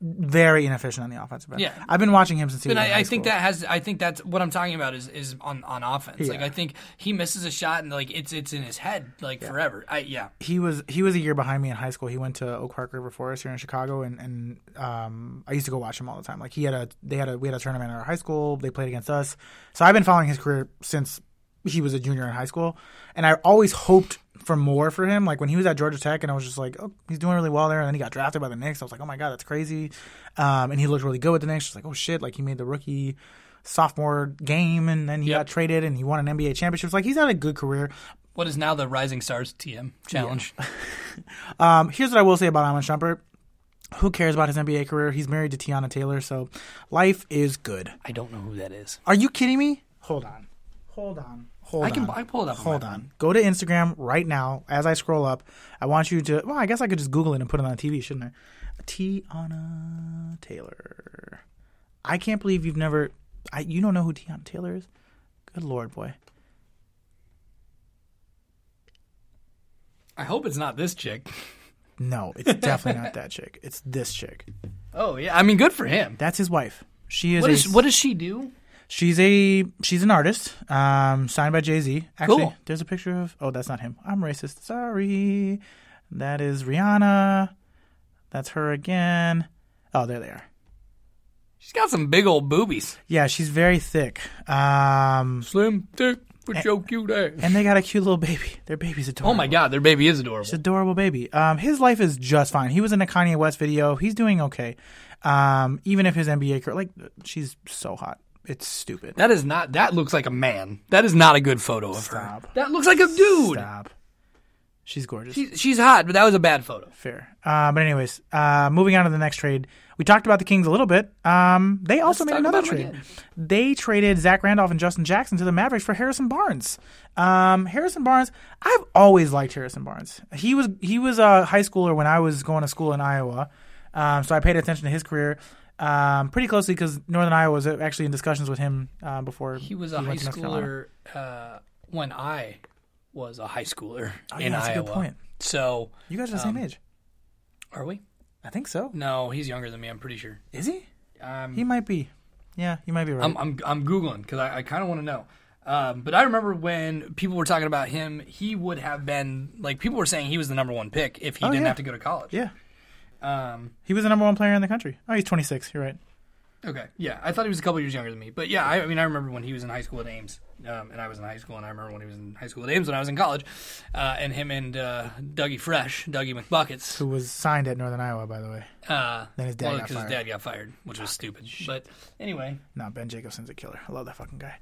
very inefficient on the offensive end. Yeah. I've been watching him since he was in high I, I think that has. I think that's what I'm talking about is is on, on offense. Like I think he misses a shot and like it's it's in his head like forever. I yeah. he was he was a year behind me in high school. He went to Oak Park River Forest here in Chicago, and and um, I used to go watch him all the time. Like he had a they had a we had a tournament at our high school. They played against us, so I've been following his career since he was a junior in high school, and I always hoped for more for him. Like when he was at Georgia Tech, and I was just like, oh, he's doing really well there, and then he got drafted by the Knicks. I was like, oh my god, that's crazy, um, and he looked really good with the Knicks. Just like, oh shit, like he made the rookie sophomore game, and then he Yep. got traded, and he won an NBA championship. It's Like he's had a good career. What is now the Rising Stars TM challenge? Um, here's what I will say about Iman Shumpert. Who cares about his NBA career? He's married to Teyana Taylor, so life is good. I don't know who that is. Are you kidding me? Hold on. Hold on. Hold I can. I can pull it up. Hold on. phone. Go to Instagram right now as I scroll up. I want you to. Well, I guess I could just Google it and put it on TV, shouldn't I? Teyana Taylor. I can't believe you've never. I you don't know who Teyana Taylor is? Good lord, boy. I hope it's not this chick. No, it's definitely not that chick. It's this chick. Oh yeah, I mean, good for him. That's his wife. She is. What a, is what does she do? She's a she's an artist, um, signed by Jay Z. Actually, Cool. there's a picture of. Oh, that's not him. I'm racist. Sorry. That is Rihanna. That's her again. Oh, there they are. She's got some big old boobies. Yeah, she's very thick. Um, Slim, thick, with your cute ass. and they got a cute little baby. Their baby's adorable. Oh my god, their baby is adorable. It's adorable baby. Um, his life is just fine. He was in a Kanye West video. He's doing okay. Um, even if his NBA career, like, she's so hot. It's stupid. That is not. That looks like a man. That is not a good photo of her. That looks like a dude. Stop. She's gorgeous. She, she's hot, but that was a bad photo. Fair. Uh, but anyways, uh, moving on to the next trade. We talked about the Kings a little bit. Um, they also made talk another about trade. again. They traded Zach Randolph and Justin Jackson to the Mavericks for Harrison Barnes. Um, Harrison Barnes, I've always liked Harrison Barnes. He was he was a high schooler when I was going to school in Iowa, um, so I paid attention to his career um, pretty closely because Northern Iowa was actually in discussions with him uh, before He was a high North Carolina. schooler uh, when I was a high schooler Oh, yeah, in that's a Iowa. good point. So, You guys are the same Um, age. are we? I think so. No, he's younger than me. I'm pretty sure. Is he? Um, He might be. Yeah, you might be right. I'm I'm I'm googling because I, I kind of want to know. Um, but I remember when people were talking about him, he would have been like people were saying he was the number one pick if he Oh, didn't yeah. have to go to college. yeah, Um, he was the number one player in the country. Oh, he's 26. You're right. okay. Yeah, I thought he was a couple years younger than me. But yeah, I, I mean, I remember when he was in high school at Ames, um, and I was in high school, and I remember when he was in high school at Ames when I was in college, uh, and him and uh, Dougie Fresh, Dougie McBuckets. Who was signed at Northern Iowa, by the way. Uh, Then his dad well, got fired. his dad got fired, which was stupid. But anyway, No, Ben Jacobson's a killer. I love that fucking guy.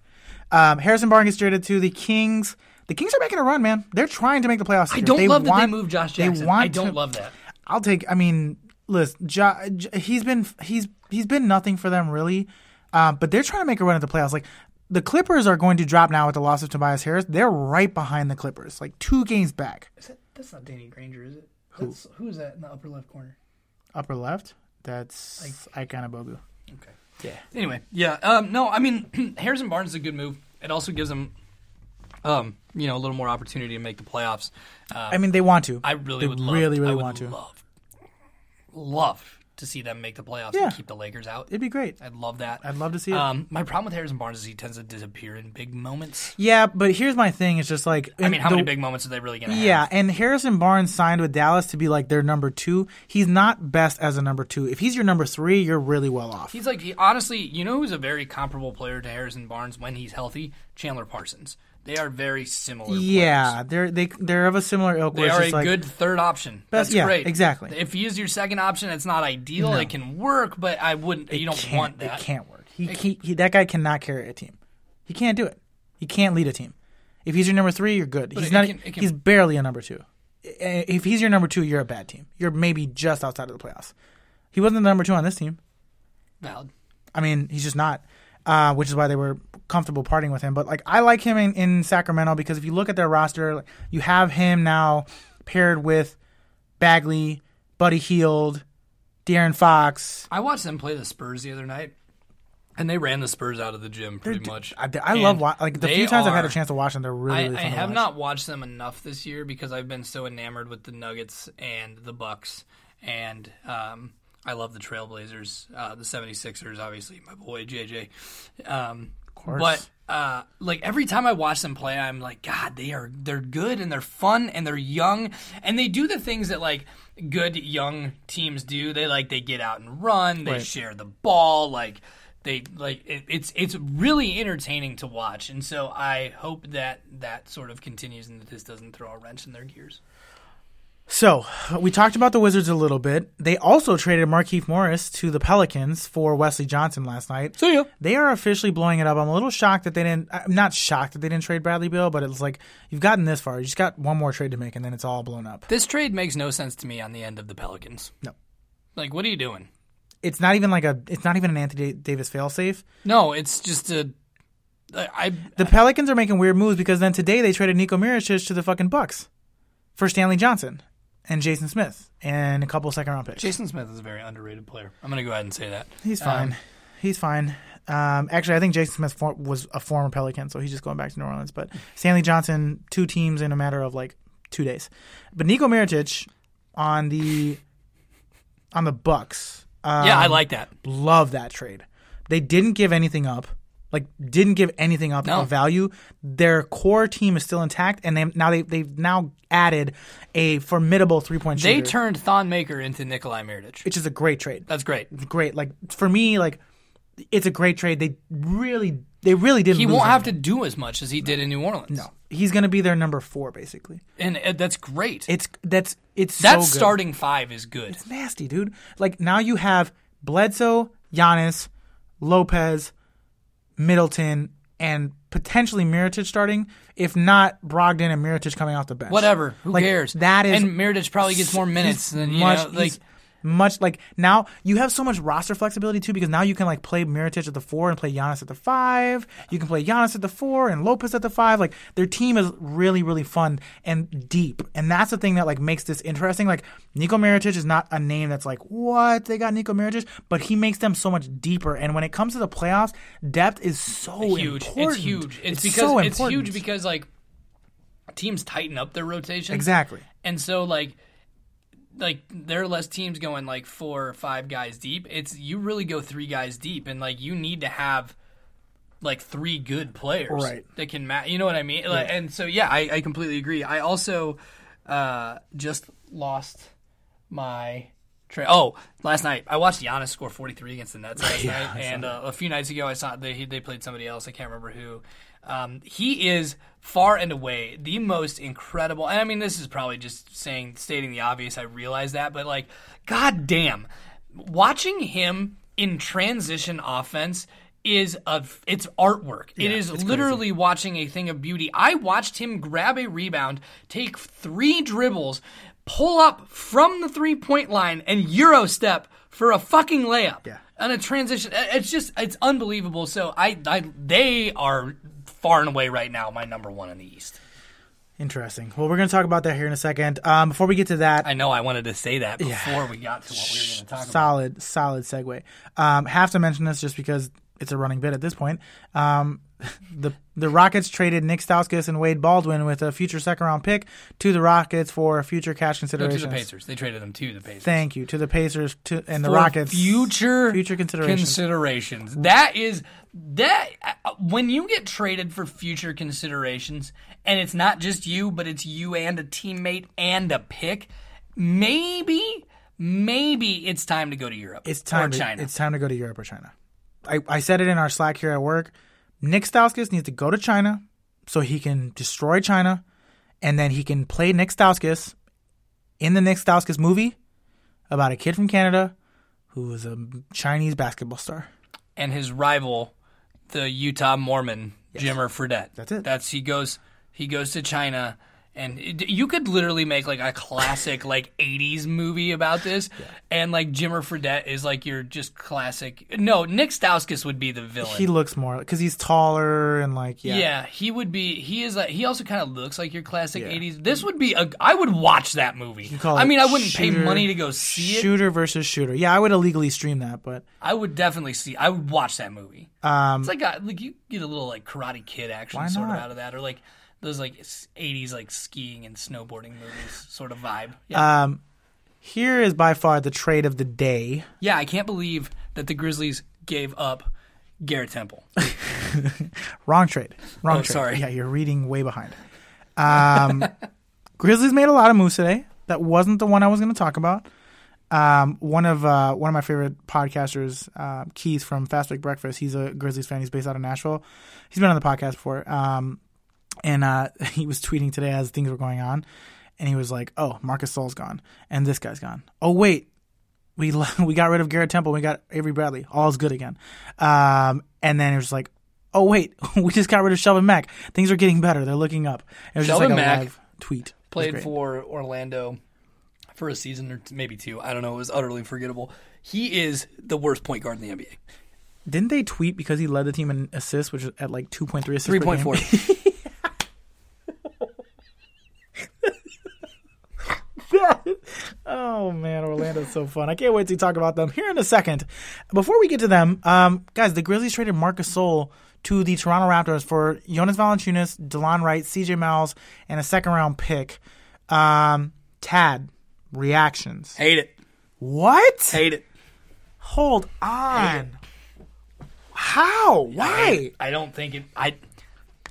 Um, Harrison Barnes gets traded to the Kings. The Kings are making a run, man. They're trying to make the playoffs. I don't They love that they moved Josh they want I don't to- love that. I'll take. I mean, listen, jo, J- he's been he's he's been nothing for them really. Uh, but they're trying to make a run at the playoffs. Like the Clippers are going to drop now with the loss of Tobias Harris. They're right behind the Clippers, like two games back. Is that, that's not Danny Granger, is it? Who? That's, who is that in the upper left corner? Upper left, that's Ike Anigbogu. Okay. Yeah. Anyway, yeah. Um, no, I mean Harrison Barnes is a good move. It also gives them, um, you know, a little more opportunity to make the playoffs. Uh, I mean, they want to. I really they would love, really, really I would want to. Love, love to see them make the playoffs Yeah. and keep the Lakers out. It'd be great. I'd love that. I'd love to see it. Um, my problem with Harrison Barnes is he tends to disappear in big moments. yeah, but here's my thing. It's just like I mean, how the- many big moments are they really going to have? Yeah, and Harrison Barnes signed with Dallas to be like their number two. He's not best as a number two. If he's your number three, you're really well off. He's like, he, honestly, you know who's a very comparable player to Harrison Barnes when he's healthy? Chandler Parsons. They are very similar. yeah, they're they they're of a similar ilk. They are a like, good third option. That's yeah, great. exactly. If he is your second option, it's not ideal. It can work, but I wouldn't. You don't want that. It can't work. He, he, he that guy cannot carry a team. He can't do it. He can't lead a team. If he's your number three, you're good. he's it not. can- it can- he's barely a number two. If he's your number two, you're a bad team. You're maybe just outside of the playoffs. He wasn't the number two on this team. Valid. I mean, he's just not, uh, which is why they were comfortable parting with him. But like, I like him in, in Sacramento because if you look at their roster, like, you have him now paired with Bagley, Buddy Hield, De'Aaron Fox. I watched them play the Spurs the other night, and they ran the Spurs out of the gym pretty much. I, I love like the few times I've had a chance to watch them. They're really, I, really I fun to have watch. not watched them enough this year because I've been so enamored with the Nuggets and the Bucks, and um, I love the Trailblazers, uh, the 76ers, obviously my boy JJ. Um, course. But uh, like every time I watch them play, I'm like, God, they are they're good and they're fun and they're young and they do the things that like good young teams do. They like they get out and run, they Right. share the ball, like they like it, it's it's really entertaining to watch. And so I hope that that sort of continues and that this doesn't throw a wrench in their gears. So we talked about the Wizards a little bit. They also traded Markieff Morris to the Pelicans for Wesley Johnson last night. So yeah. They are officially blowing it up. I'm a little shocked that they didn't. I'm not shocked that they didn't trade Bradley Beal, but it's like you've gotten this far. You just got one more trade to make, and then it's all blown up. This trade makes no sense to me on the end of the Pelicans. No. Like, what are you doing? It's not even like a. It's not even an Anthony Davis failsafe. No, it's just a. I, I The Pelicans are making weird moves because then today they traded Nico Mirotic to the fucking Bucks for Stanley Johnson and Jason Smith and a couple second round picks. Jason Smith is a very underrated player. I'm going to go ahead and say that. He's fine. he's fine. Um, actually, I think Jason Smith for, was a former Pelican, so he's just going back to New Orleans. But Stanley Johnson, two teams in a matter of like two days. But Nico Mirotic on the on the Bucks. Um, Yeah, I like that. love that trade. They didn't give anything up. Like didn't give anything up No. of value. Their core team is still intact, and they now they they've now added a formidable three point shooter, They turned Thon Maker into Nikolai Mirotic. which is a great trade. That's great. great. Like for me, like it's a great trade. They really, they really didn't. He won't have to do as much as he did in New Orleans. No, he's going to be their number four, basically. and uh, that's great. It's that's it's that so good. starting five is good. It's nasty, dude. Like now you have Bledsoe, Giannis, Lopez, Middleton, and potentially Mirotic starting. If not, Brogdon and Mirotic coming off the bench. Whatever. Who Like, cares? That is and Mirotic probably gets more minutes than you much, know. Like much like now you have so much roster flexibility too because now you can like play Mirotic at the four and play Giannis at the five. You can play Giannis at the four and Lopez at the five. Like their team is really really fun and deep, and that's the thing that like makes this interesting. Like Nico Mirotic is not a name that's like what they got Nico Mirotic, but he makes them so much deeper. And when it comes to the playoffs, depth is so huge. important. It's huge. It's, It's because so it's huge because like teams tighten up their rotation. exactly. And so like like there are less teams going like four or five guys deep. It's you really go three guys deep and like you need to have like three good players Right. that can match. You know what I mean? Like, and so yeah, I, I completely agree. I also uh, just lost my. Tra- oh, last night I watched Giannis score 43 against the Nets last Yeah, night, and uh, a few nights ago I saw they they played somebody else. I can't remember who. Um, he is far and away the most incredible. And I mean, this is probably just saying stating the obvious. I realize that, but like, god damn, watching him in transition offense is of it's artwork. it is literally watching a thing of beauty. I watched him grab a rebound, take three dribbles, pull up from the three point line and euro step for a fucking layup. Yeah. And a transition. It's just it's unbelievable. So I, I they are far and away right now my number one in the East. Interesting. Well, we're going to talk about that here in a second. Um, before we get to that, I know I wanted to say that before we got to what we were going to talk about. solid, solid segue. Um, have to mention this just because it's a running bit at this point. Um, the the Rockets traded Nick Stauskas and Wade Baldwin with a future second round pick to the Rockets for future cash No, to the Pacers. They traded them to the Pacers. Thank you to the Pacers to and the For Rockets. future future considerations. considerations. That is that uh, when you get traded for future considerations, and it's not just you, but it's you and a teammate and a pick. Maybe, maybe it's time to go to Europe. it's time or to, China. It's time to go to Europe or China. I, I said it in our Slack here at work. Nick Stauskas needs to go to China so he can destroy China, and then he can play Nick Stauskas in the Nick Stauskas movie about a kid from Canada who is a Chinese basketball star. and his rival, the Utah Mormon Jimmer Fredette. That's it. That's he goes he goes to China. And it, you could literally make like a classic like '80s movie about this, and like Jimmer Fredette is like your just classic. No, Nick Stauskas would be the villain. He looks more because he's taller and like yeah. yeah. he would be. He is like. He also kind of looks like your classic Yeah. '80s. This would be a. I would watch that movie. I mean, I wouldn't pay money to go see it. Shooter versus shooter. Yeah, I would illegally stream that, but I would definitely see. I would watch that movie. um, It's like a, like you get a little like Karate Kid action sort of out of that, or like those like '80s like skiing and snowboarding movies sort of vibe. Yeah, um, here is by far the trade of the day. yeah. I can't believe that the Grizzlies gave up Garrett Temple. Wrong trade. Wrong Oh, trade. sorry. Yeah, you're reading way behind. Um, Grizzlies made a lot of moves today. That wasn't the one I was going to talk about. Um, one of uh, one of my favorite podcasters, uh, Keith from Fast Break Breakfast. He's a Grizzlies fan. He's based out of Nashville. He's been on the podcast before. Um, and uh, he was tweeting today as things were going on, and he was like, "Oh, Marc Gasol's gone, and this guy's gone. Oh wait, we we got rid of Garrett Temple. We got Avery Bradley. All's good again. Um, and then it was like, oh wait, we just got rid of Shelvin Mack. Things are getting better. They're looking up. It was just Shelvin like a Mack live tweet. Played for Orlando for a season or maybe two. I don't know. It was utterly forgettable. He is the worst point guard in the NBA. Didn't they tweet because he led the team in assists, which is at like two point three assists? Three point game? Oh man, Orlando's so fun. I can't wait to talk about them here in a second. Before we get to them, um, guys, the Grizzlies traded Marc Gasol to the Toronto Raptors for Jonas Valanciunas, Delon Wright, CJ Miles, and a second round pick. Um, Tad, reactions. Hate it. What? Hate it. Hold on. How? Why? I don't think it. I,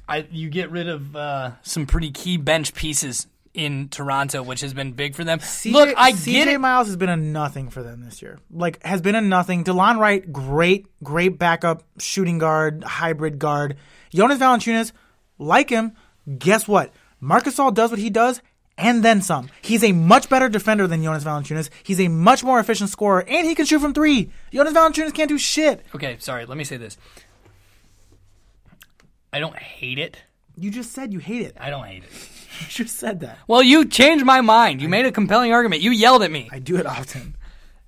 I you get rid of uh, some pretty key bench pieces in Toronto, which has been big for them. CJ, Look, I CJ get it. Miles has been a nothing for them this year. Like has been a nothing. Delon Wright, great, great backup shooting guard, hybrid guard. Jonas Valanciunas, like him. Guess what? Marc Gasol does what he does, and then some. He's a much better defender than Jonas Valanciunas. He's a much more efficient scorer, and he can shoot from three. Jonas Valanciunas can't do shit. Okay, sorry. Let me say this. I don't hate it. You just said you hate it. I don't hate it. You just said that. Well, you changed my mind. You made a compelling argument. You yelled at me. I do it often.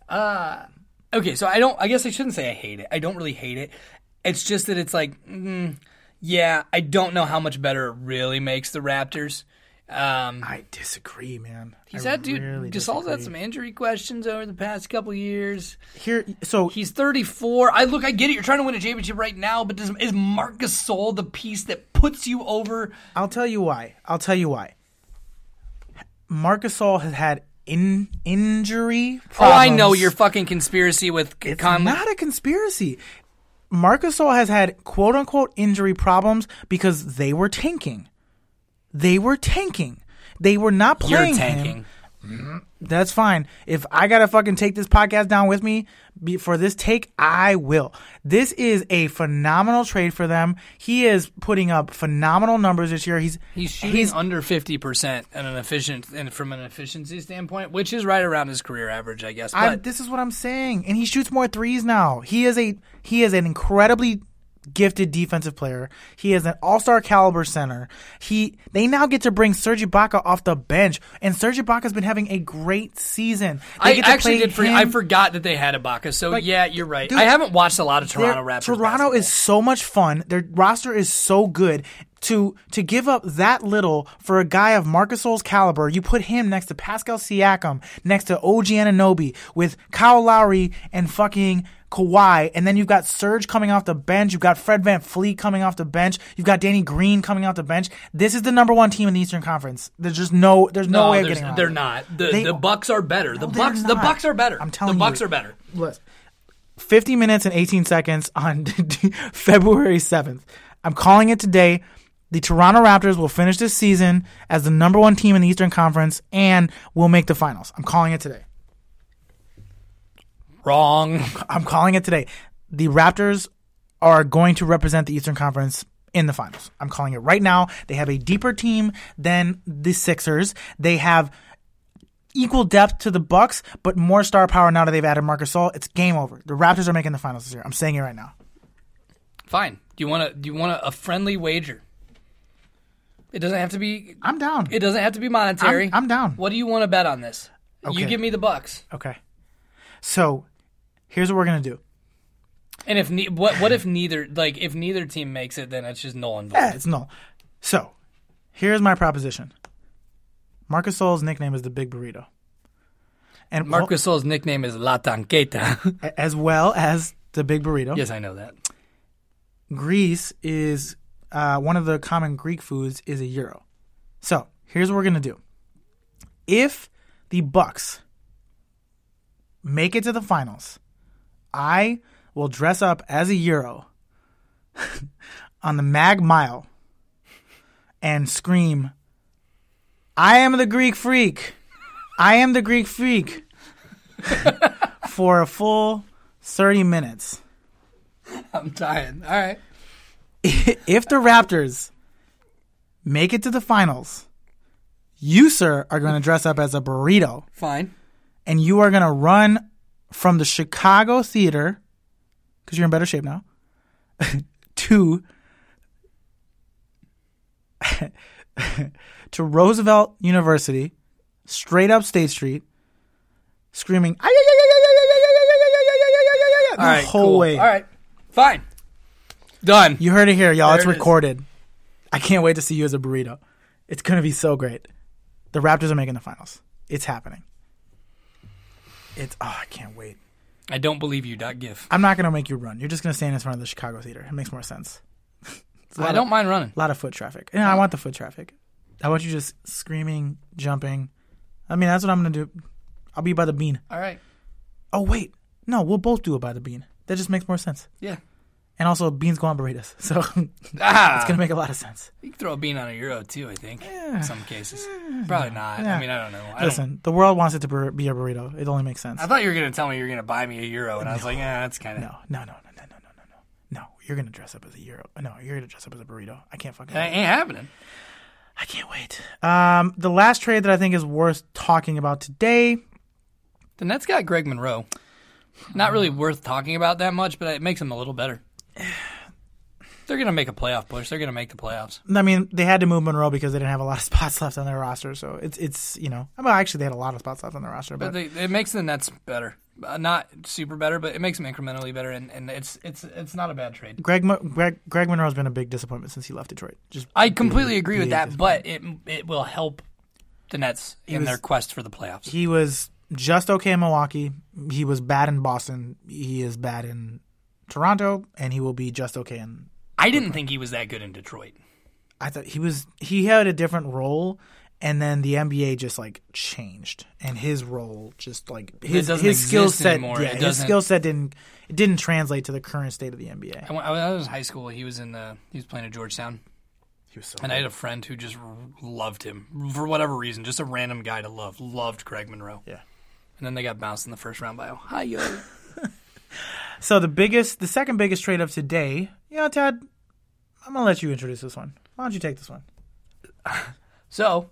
Uh, Okay, so I don't. I guess I shouldn't say I hate it. I don't really hate it. It's just that it's like, mm, yeah, I don't know how much better it really makes the Raptors. Um, I disagree, man. he's I had dude. really Gasol's had some injury questions over the past couple years. here. So He's 34. I look, I get it. You're trying to win a championship right now, but does, is Marc Gasol the piece that puts you over? I'll tell you why. I'll tell you why. Marcus Gasol has had in injury Oh, problems. I know your fucking conspiracy with It's Conley. not a conspiracy. Marcus Gasol has had quote unquote injury problems because they were tanking. They were tanking. They were not playing You're tanking. him. That's fine. If I gotta fucking take this podcast down with me be- for this take, I will. This is a phenomenal trade for them. He is putting up phenomenal numbers this year. He's He's shooting under fifty percent and an efficient and from an efficiency standpoint, which is right around his career average, I guess. I, But this is what I'm saying, and he shoots more threes now. He is a he is an incredibly gifted defensive player. He is an all-star caliber center. He they now get to bring Serge Ibaka off the bench, and Serge Ibaka's been having a great season. They I actually did. For. I forgot that they had Ibaka. So yeah, you're right. dude, I haven't watched a lot of Toronto Raptors. Toronto basketball. is so much fun. Their roster is so good. To to give up that little for a guy of Marcus Gasol's caliber, you put him next to Pascal Siakam, next to OG Anunoby, with Kyle Lowry and fucking Kawhi, and then you've got Serge coming off the bench. You've got Fred VanVleet coming off the bench. You've got Danny Green coming off the bench. This is the number one team in the Eastern Conference. There's just no, there's no, No, way of getting around they're not. The They- the Bucks are better. The Bucks the. Bucks are better. I'm telling you, the Bucks you. are better. Look, 50 minutes and 18 seconds on February 7th. I'm calling it today. The Toronto Raptors will finish this season as the number one team in the Eastern Conference and will make the finals. I'm calling it today. Wrong. I'm calling it today. The Raptors are going to represent the Eastern Conference in the finals. I'm calling it right now. They have a deeper team than the Sixers. They have equal depth to the Bucks, but more star power now that they've added Marcus Gasol. It's game over. The Raptors are making the finals this year. I'm saying it right now. Fine. Do you want to? Do you want a, a friendly wager? It doesn't have to be. I'm down. It doesn't have to be monetary. I'm- I'm down. What do you want to bet on this? Okay. You give me the Bucks. Okay. So, here's what we're gonna do. And if ne- what what if neither like if neither team makes it, then it's just null and void. Yeah, it's null. So, here's my proposition. Marcus Gasol's nickname is the Big Burrito, and Marcus Gasol's nickname is La Tanqueta. as well as the Big Burrito. yes, I know that. Greece is uh, one of the common Greek foods is a gyro. So here's what we're gonna do. If the Bucks make it to the finals, I will dress up as a gyro on the Mag Mile and scream, "I am the Greek freak! I am the Greek freak!" for a full thirty minutes. I'm dying. All right. if the Raptors make it to the finals, you, sir, are going to dress up as a burrito Fine. and you are going to run from the Chicago Theater, because you're in better shape now, to to Roosevelt University, straight up State Street, screaming the whole way. All right, fine, done. You heard it here, y'all. It's recorded. I can't wait to see you as a burrito. It's gonna be so great. The Raptors are making the finals. It's happening. It's oh, I can't wait. I don't believe you. Dot gif. I'm not gonna make you run. You're just gonna stand in front of the Chicago theater. It makes more sense. It's a lot I don't mind running. a lot of foot traffic. And I want the foot traffic. I want you just screaming, jumping. I mean, that's what I'm gonna do. I'll be by the bean. All right. Oh wait, no, we'll both do it by the bean. That just makes more sense. Yeah. And also, beans go on burritos, so it's Ah. gonna make a lot of sense. You can throw a bean on a gyro too. I think. In some cases. Probably not. Yeah. I mean, I don't know. I don't- Listen, the world wants it to bur- be a burrito. It only makes sense. I thought you were gonna tell me you were gonna buy me a gyro, and I was like, yeah, that's kind of. No, no, no, no, no, no, no, no, no. No, you're gonna dress up as a gyro. No, you're gonna dress up as a burrito. I can't fucking. That ain't happening. I can't wait. Um, the last trade that I think is worth talking about today. The Nets got Greg Monroe. Not really worth talking about that much, but it makes them a little better. They're gonna make a playoff push. They're gonna make the playoffs. I mean, they had to move Monroe because they didn't have a lot of spots left on their roster. So it's it's you know, well, actually they had a lot of spots left on their roster, But but they, it makes the Nets better. Uh, not super better, but it makes them incrementally better, and, and it's it's it's not a bad trade. Greg, Mo- Greg Greg Monroe's been a big disappointment since he left Detroit. Just I completely agree with that, but it it will help the Nets in was- their quest for the playoffs. he was just okay in Milwaukee. He was bad in Boston. He is bad in Toronto, and he will be just okay in I didn't think he was that good in Detroit. I thought he was he had a different role, and then the NBA just like changed, and his role just like his his skill set, anymore. yeah, his doesn't- set didn't it didn't translate to the current state of the NBA. I, went, I was in high school. He was in the he was playing at Georgetown, He was so and I had a friend who just loved him for whatever reason. Just a random guy to love. Loved Greg Monroe. Yeah. And then they got bounced in the first round by Ohio. so the biggest, the second biggest trade of today. You know, Tad, I'm gonna let you introduce this one. Why don't you take this one? So,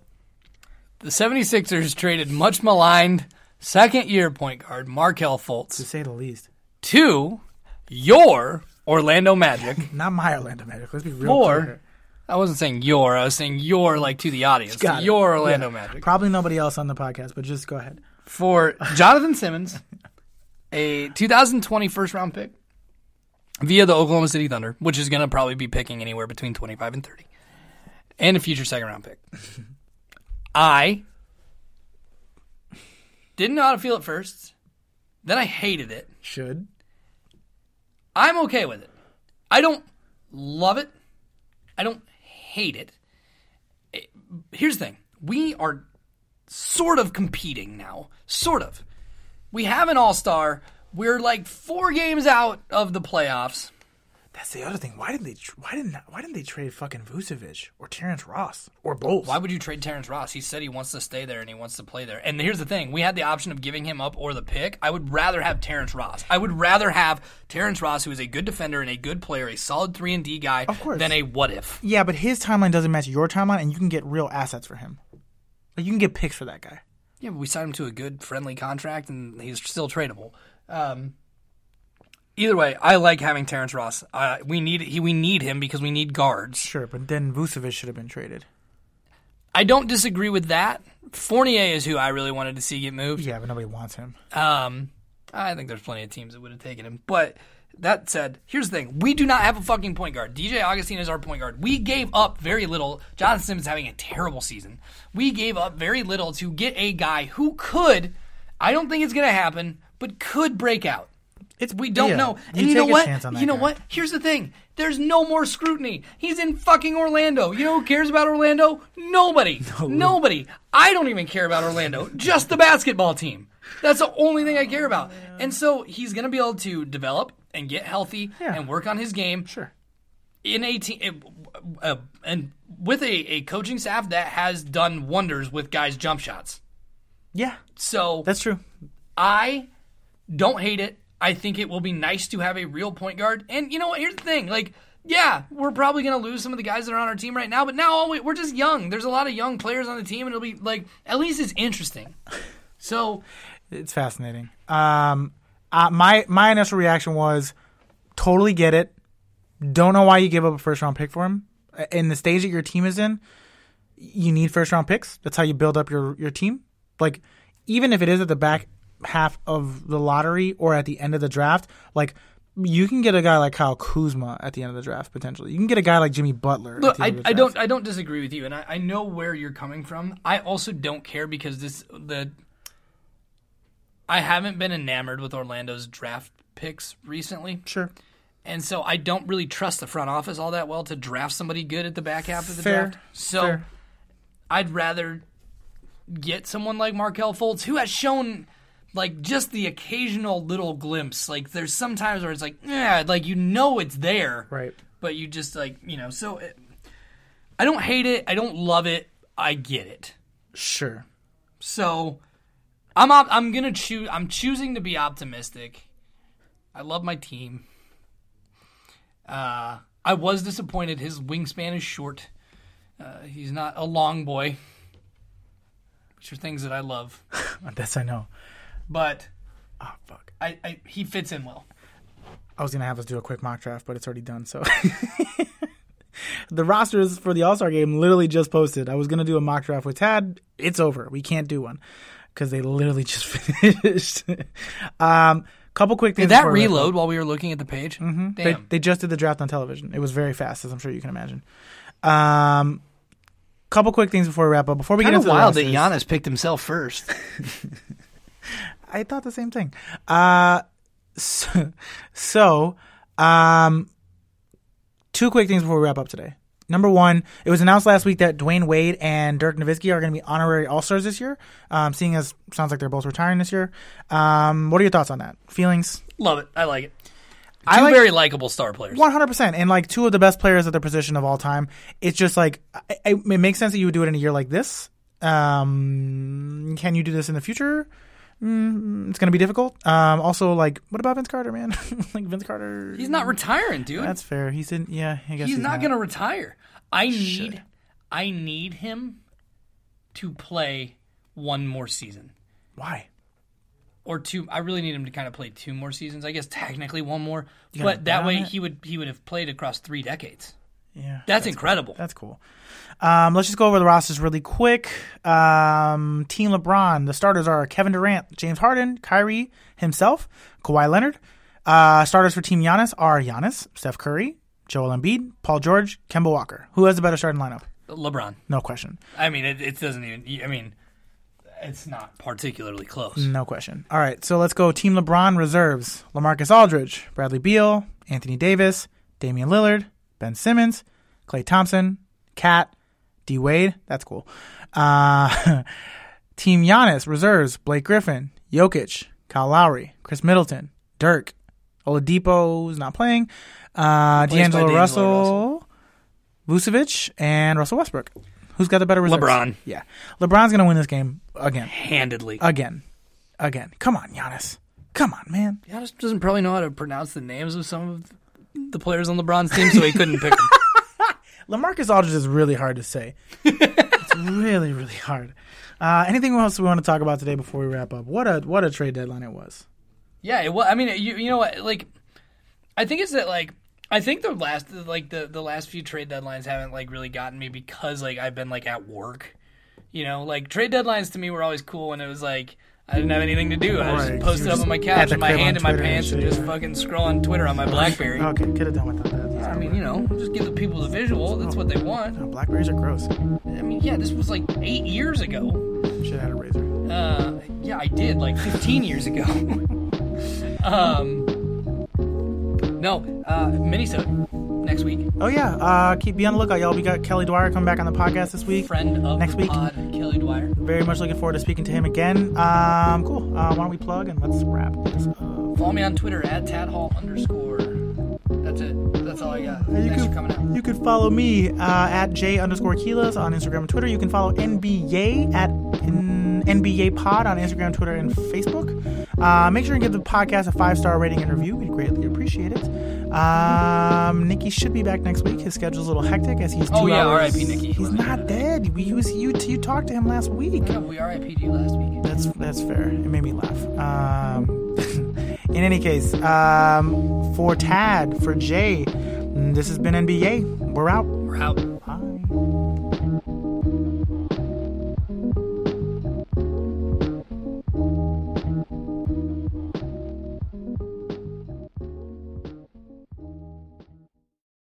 the 76ers traded much maligned second year point guard Markelle Fultz. To say the least. to your Orlando Magic. Not my Orlando Magic. Let's be real Four. clear. I wasn't saying your. I was saying your, like to the audience. Got your Orlando Yeah. Magic. Probably nobody else on the podcast, but just go ahead. For Jonathan Simmons, a 2020 first round pick via the Oklahoma City Thunder, which is going to probably be picking anywhere between 25 and 30, and a future second round pick. I didn't know how to feel at first. Then I hated it. Should. I'm okay with it. I don't love it. I don't hate it. It- Here's the thing we are sort of competing now. Sort of. We have an all star. We're like four games out of the playoffs. That's the other thing. Why didn't they? tr- Why didn't? Why didn't they trade fucking Vucevic or Terrence Ross or both? Why would you trade Terrence Ross? He said he wants to stay there and he wants to play there. And here's the thing: we had the option of giving him up or the pick. I would rather have Terrence Ross. I would rather have Terrence Ross, who is a good defender and a good player, a solid three and D guy, Of course. than a what if. Yeah, but his timeline doesn't match your timeline, and you can get real assets for him. Like you can get picks for that guy. Yeah, but we signed him to a good, friendly contract, and he's still tradable. Um, either way, I like having Terrence Ross. Uh, we need he we need him because we need guards. Sure, but then Vucevic should have been traded. I don't disagree with that. Fournier is who I really wanted to see get moved. Yeah, but nobody wants him. Um, I think there's plenty of teams that would have taken him. But that said, here's the thing: we do not have a fucking point guard. DJ Augustin is our point guard. We gave up very little. Jonathan Simmons having a terrible season. We gave up very little to get a guy who could. I don't think it's gonna happen, but could break out. It's We don't yeah, know. And you you, know what? chance on that You know guy. what? Here's the thing. There's no more scrutiny. He's in fucking Orlando. You know who cares about Orlando? Nobody. Nobody. I don't even care about Orlando. Just the basketball team. That's the only thing I care about. And so he's going to be able to develop and get healthy Yeah. and work on his game Sure. in a team uh, and with a, a coaching staff that has done wonders with guys' jump shots. Yeah, So that's true. I don't hate it. I think it will be nice to have a real point guard. And you know what? Here's the thing. Like, yeah, we're probably going to lose some of the guys that are on our team right now, but now we're just young. There's a lot of young players on the team, and it'll be like, at least it's interesting. So, It's fascinating. Um, uh, my my initial reaction was totally get it. Don't know why you give up a first round pick for him. In the stage that your team is in, you need first round picks. That's how you build up your your team. Like even if it is at the back half of the lottery or at the end of the draft, like you can get a guy like Kyle Kuzma at the end of the draft potentially. You can get a guy like Jimmy Butler. look, I, I don't I don't disagree with you, and I, I know where you're coming from. I also don't care because this the I haven't been enamored with Orlando's draft picks recently. Sure. And so I don't really trust the front office all that well to draft somebody good at the back half of the Fair. draft. So Fair. I'd rather get someone like Markelle Fultz who has shown like just the occasional little glimpse. Like there's sometimes where it's like, yeah, like you know it's there, Right. but you just like you know. So it, I don't hate it. I don't love it. I get it. Sure. So I'm op- I'm gonna choose. I'm choosing to be optimistic. I love my team. Uh, I was disappointed. His wingspan is short. Uh, he's not a long boy, which are things that I love. That's I know. But Oh fuck. I, I he fits in well. I was gonna have us do a quick mock draft, but it's already done. So the rosters for the All Star game literally just posted. I was gonna do a mock draft with Tad. It's over. We can't do one because they literally just finished. um, couple quick things. Did that before we wrap reload while we were looking at the page? Mm-hmm. They, Damn. they just did the draft on television. It was very fast, as I'm sure you can imagine. Um, couple quick things before we wrap up. Before we get kind into of the wild that Giannis picked himself first. I thought the same thing. Uh, so, so um, two quick things before we wrap up today. Number one, it was announced last week that Dwyane Wade and Dirk Nowitzki are going to be honorary All Stars this year. Um, seeing as sounds like they're both retiring this year. Um, what are your thoughts on that? Feelings? Love it. I like it. Two I like- very likable star players. One hundred percent, and like two of the best players at their position of all time. It's just like I, I, it makes sense that you would do it in a year like this. Um, can you do this in the future? Mm, it's going to be difficult. Um, also, like, what about Vince Carter, man? like Vince Carter, He's not retiring, dude. That's fair. He's in. Yeah, I guess he's, he's, not, going to retire. I need I need him to play one more season. Why? or two. I really need him to kind of play two more seasons. I guess technically one more, but that way it? he would he would have played across three decades. Yeah, That's, incredible. That's cool. Um, let's just go over the rosters really quick. Um, Team LeBron. The starters are Kevin Durant, James Harden, Kyrie himself, Kawhi Leonard. Uh, starters for Team Giannis are Giannis, Steph Curry, Joel Embiid, Paul George, Kemba Walker. Who has the better starting lineup? LeBron. No question. I mean, it, it doesn't even. I mean, it's not particularly close. No question. All right, so let's go. Team LeBron reserves: LaMarcus Aldridge, Bradley Beal, Anthony Davis, Damian Lillard, Ben Simmons, Klay Thompson, Cat, D Wade. That's cool. Uh, Team Giannis reserves: Blake Griffin, Jokic, Kyle Lowry, Khris Middleton, Dirk, Oladipo's not playing, uh, D'Angelo D'Angelo Russell, Vucevic, and Russell Westbrook. Who's got the better reserves? LeBron. Yeah, LeBron's gonna win this game again Handedly. again, again. Come on, Giannis. Come on, man. Giannis doesn't probably know how to pronounce the names of some of the players on LeBron's team, so he couldn't pick them. LaMarcus Aldridge is really hard to say. it's really, really hard. Uh, anything else we want to talk about today before we wrap up? What a what a trade deadline it was. Yeah, it, well, I mean, you you know what? Like, I think it's that like I think the last like the the last few trade deadlines haven't like really gotten me because like I've been like at work. You know, like trade deadlines to me were always cool when it was like I didn't have anything to do. I Right, just posted up on my couch with my hand in my Twitter and pants and just fucking scrolling Twitter on my BlackBerry. Okay, could have done without that. I mean, you know, just give the people the visual. That's what they want. No, Blackberries are gross. I mean, yeah, this was like eight years ago. Should have had a razor. Uh, yeah, I did like 15 years ago. um, no, uh, Minnesota next week. Oh yeah, uh, keep be on the lookout, y'all. We got Kelly Dwyer coming back on the podcast this week. Friend of Next week. pod, Kelly Dwyer. Very much looking forward to speaking to him again. Um, cool. Uh, why don't we plug and let's wrap this up. Follow me on Twitter at tadhall underscore. That's it. That's all I got. You Thanks can, for coming out. You can follow me uh, at J underscore Quiles on Instagram and Twitter. You can follow NBA at in, NBA Pod on Instagram, Twitter, and Facebook. Uh, make sure and give the podcast a five star rating and review. We'd greatly appreciate it. Um, Nicky should be back next week. His schedule's a little hectic as he's two Oh, yeah, hours. R.I.P. Nicky. He's not dead. We, he was, you, you talked to him last week. Yeah, we RIP'd you last week. That's that's fair. It made me laugh. Um, in any case, um, for Tad, for Jay, this has been NBA. We're out. We're out. Bye.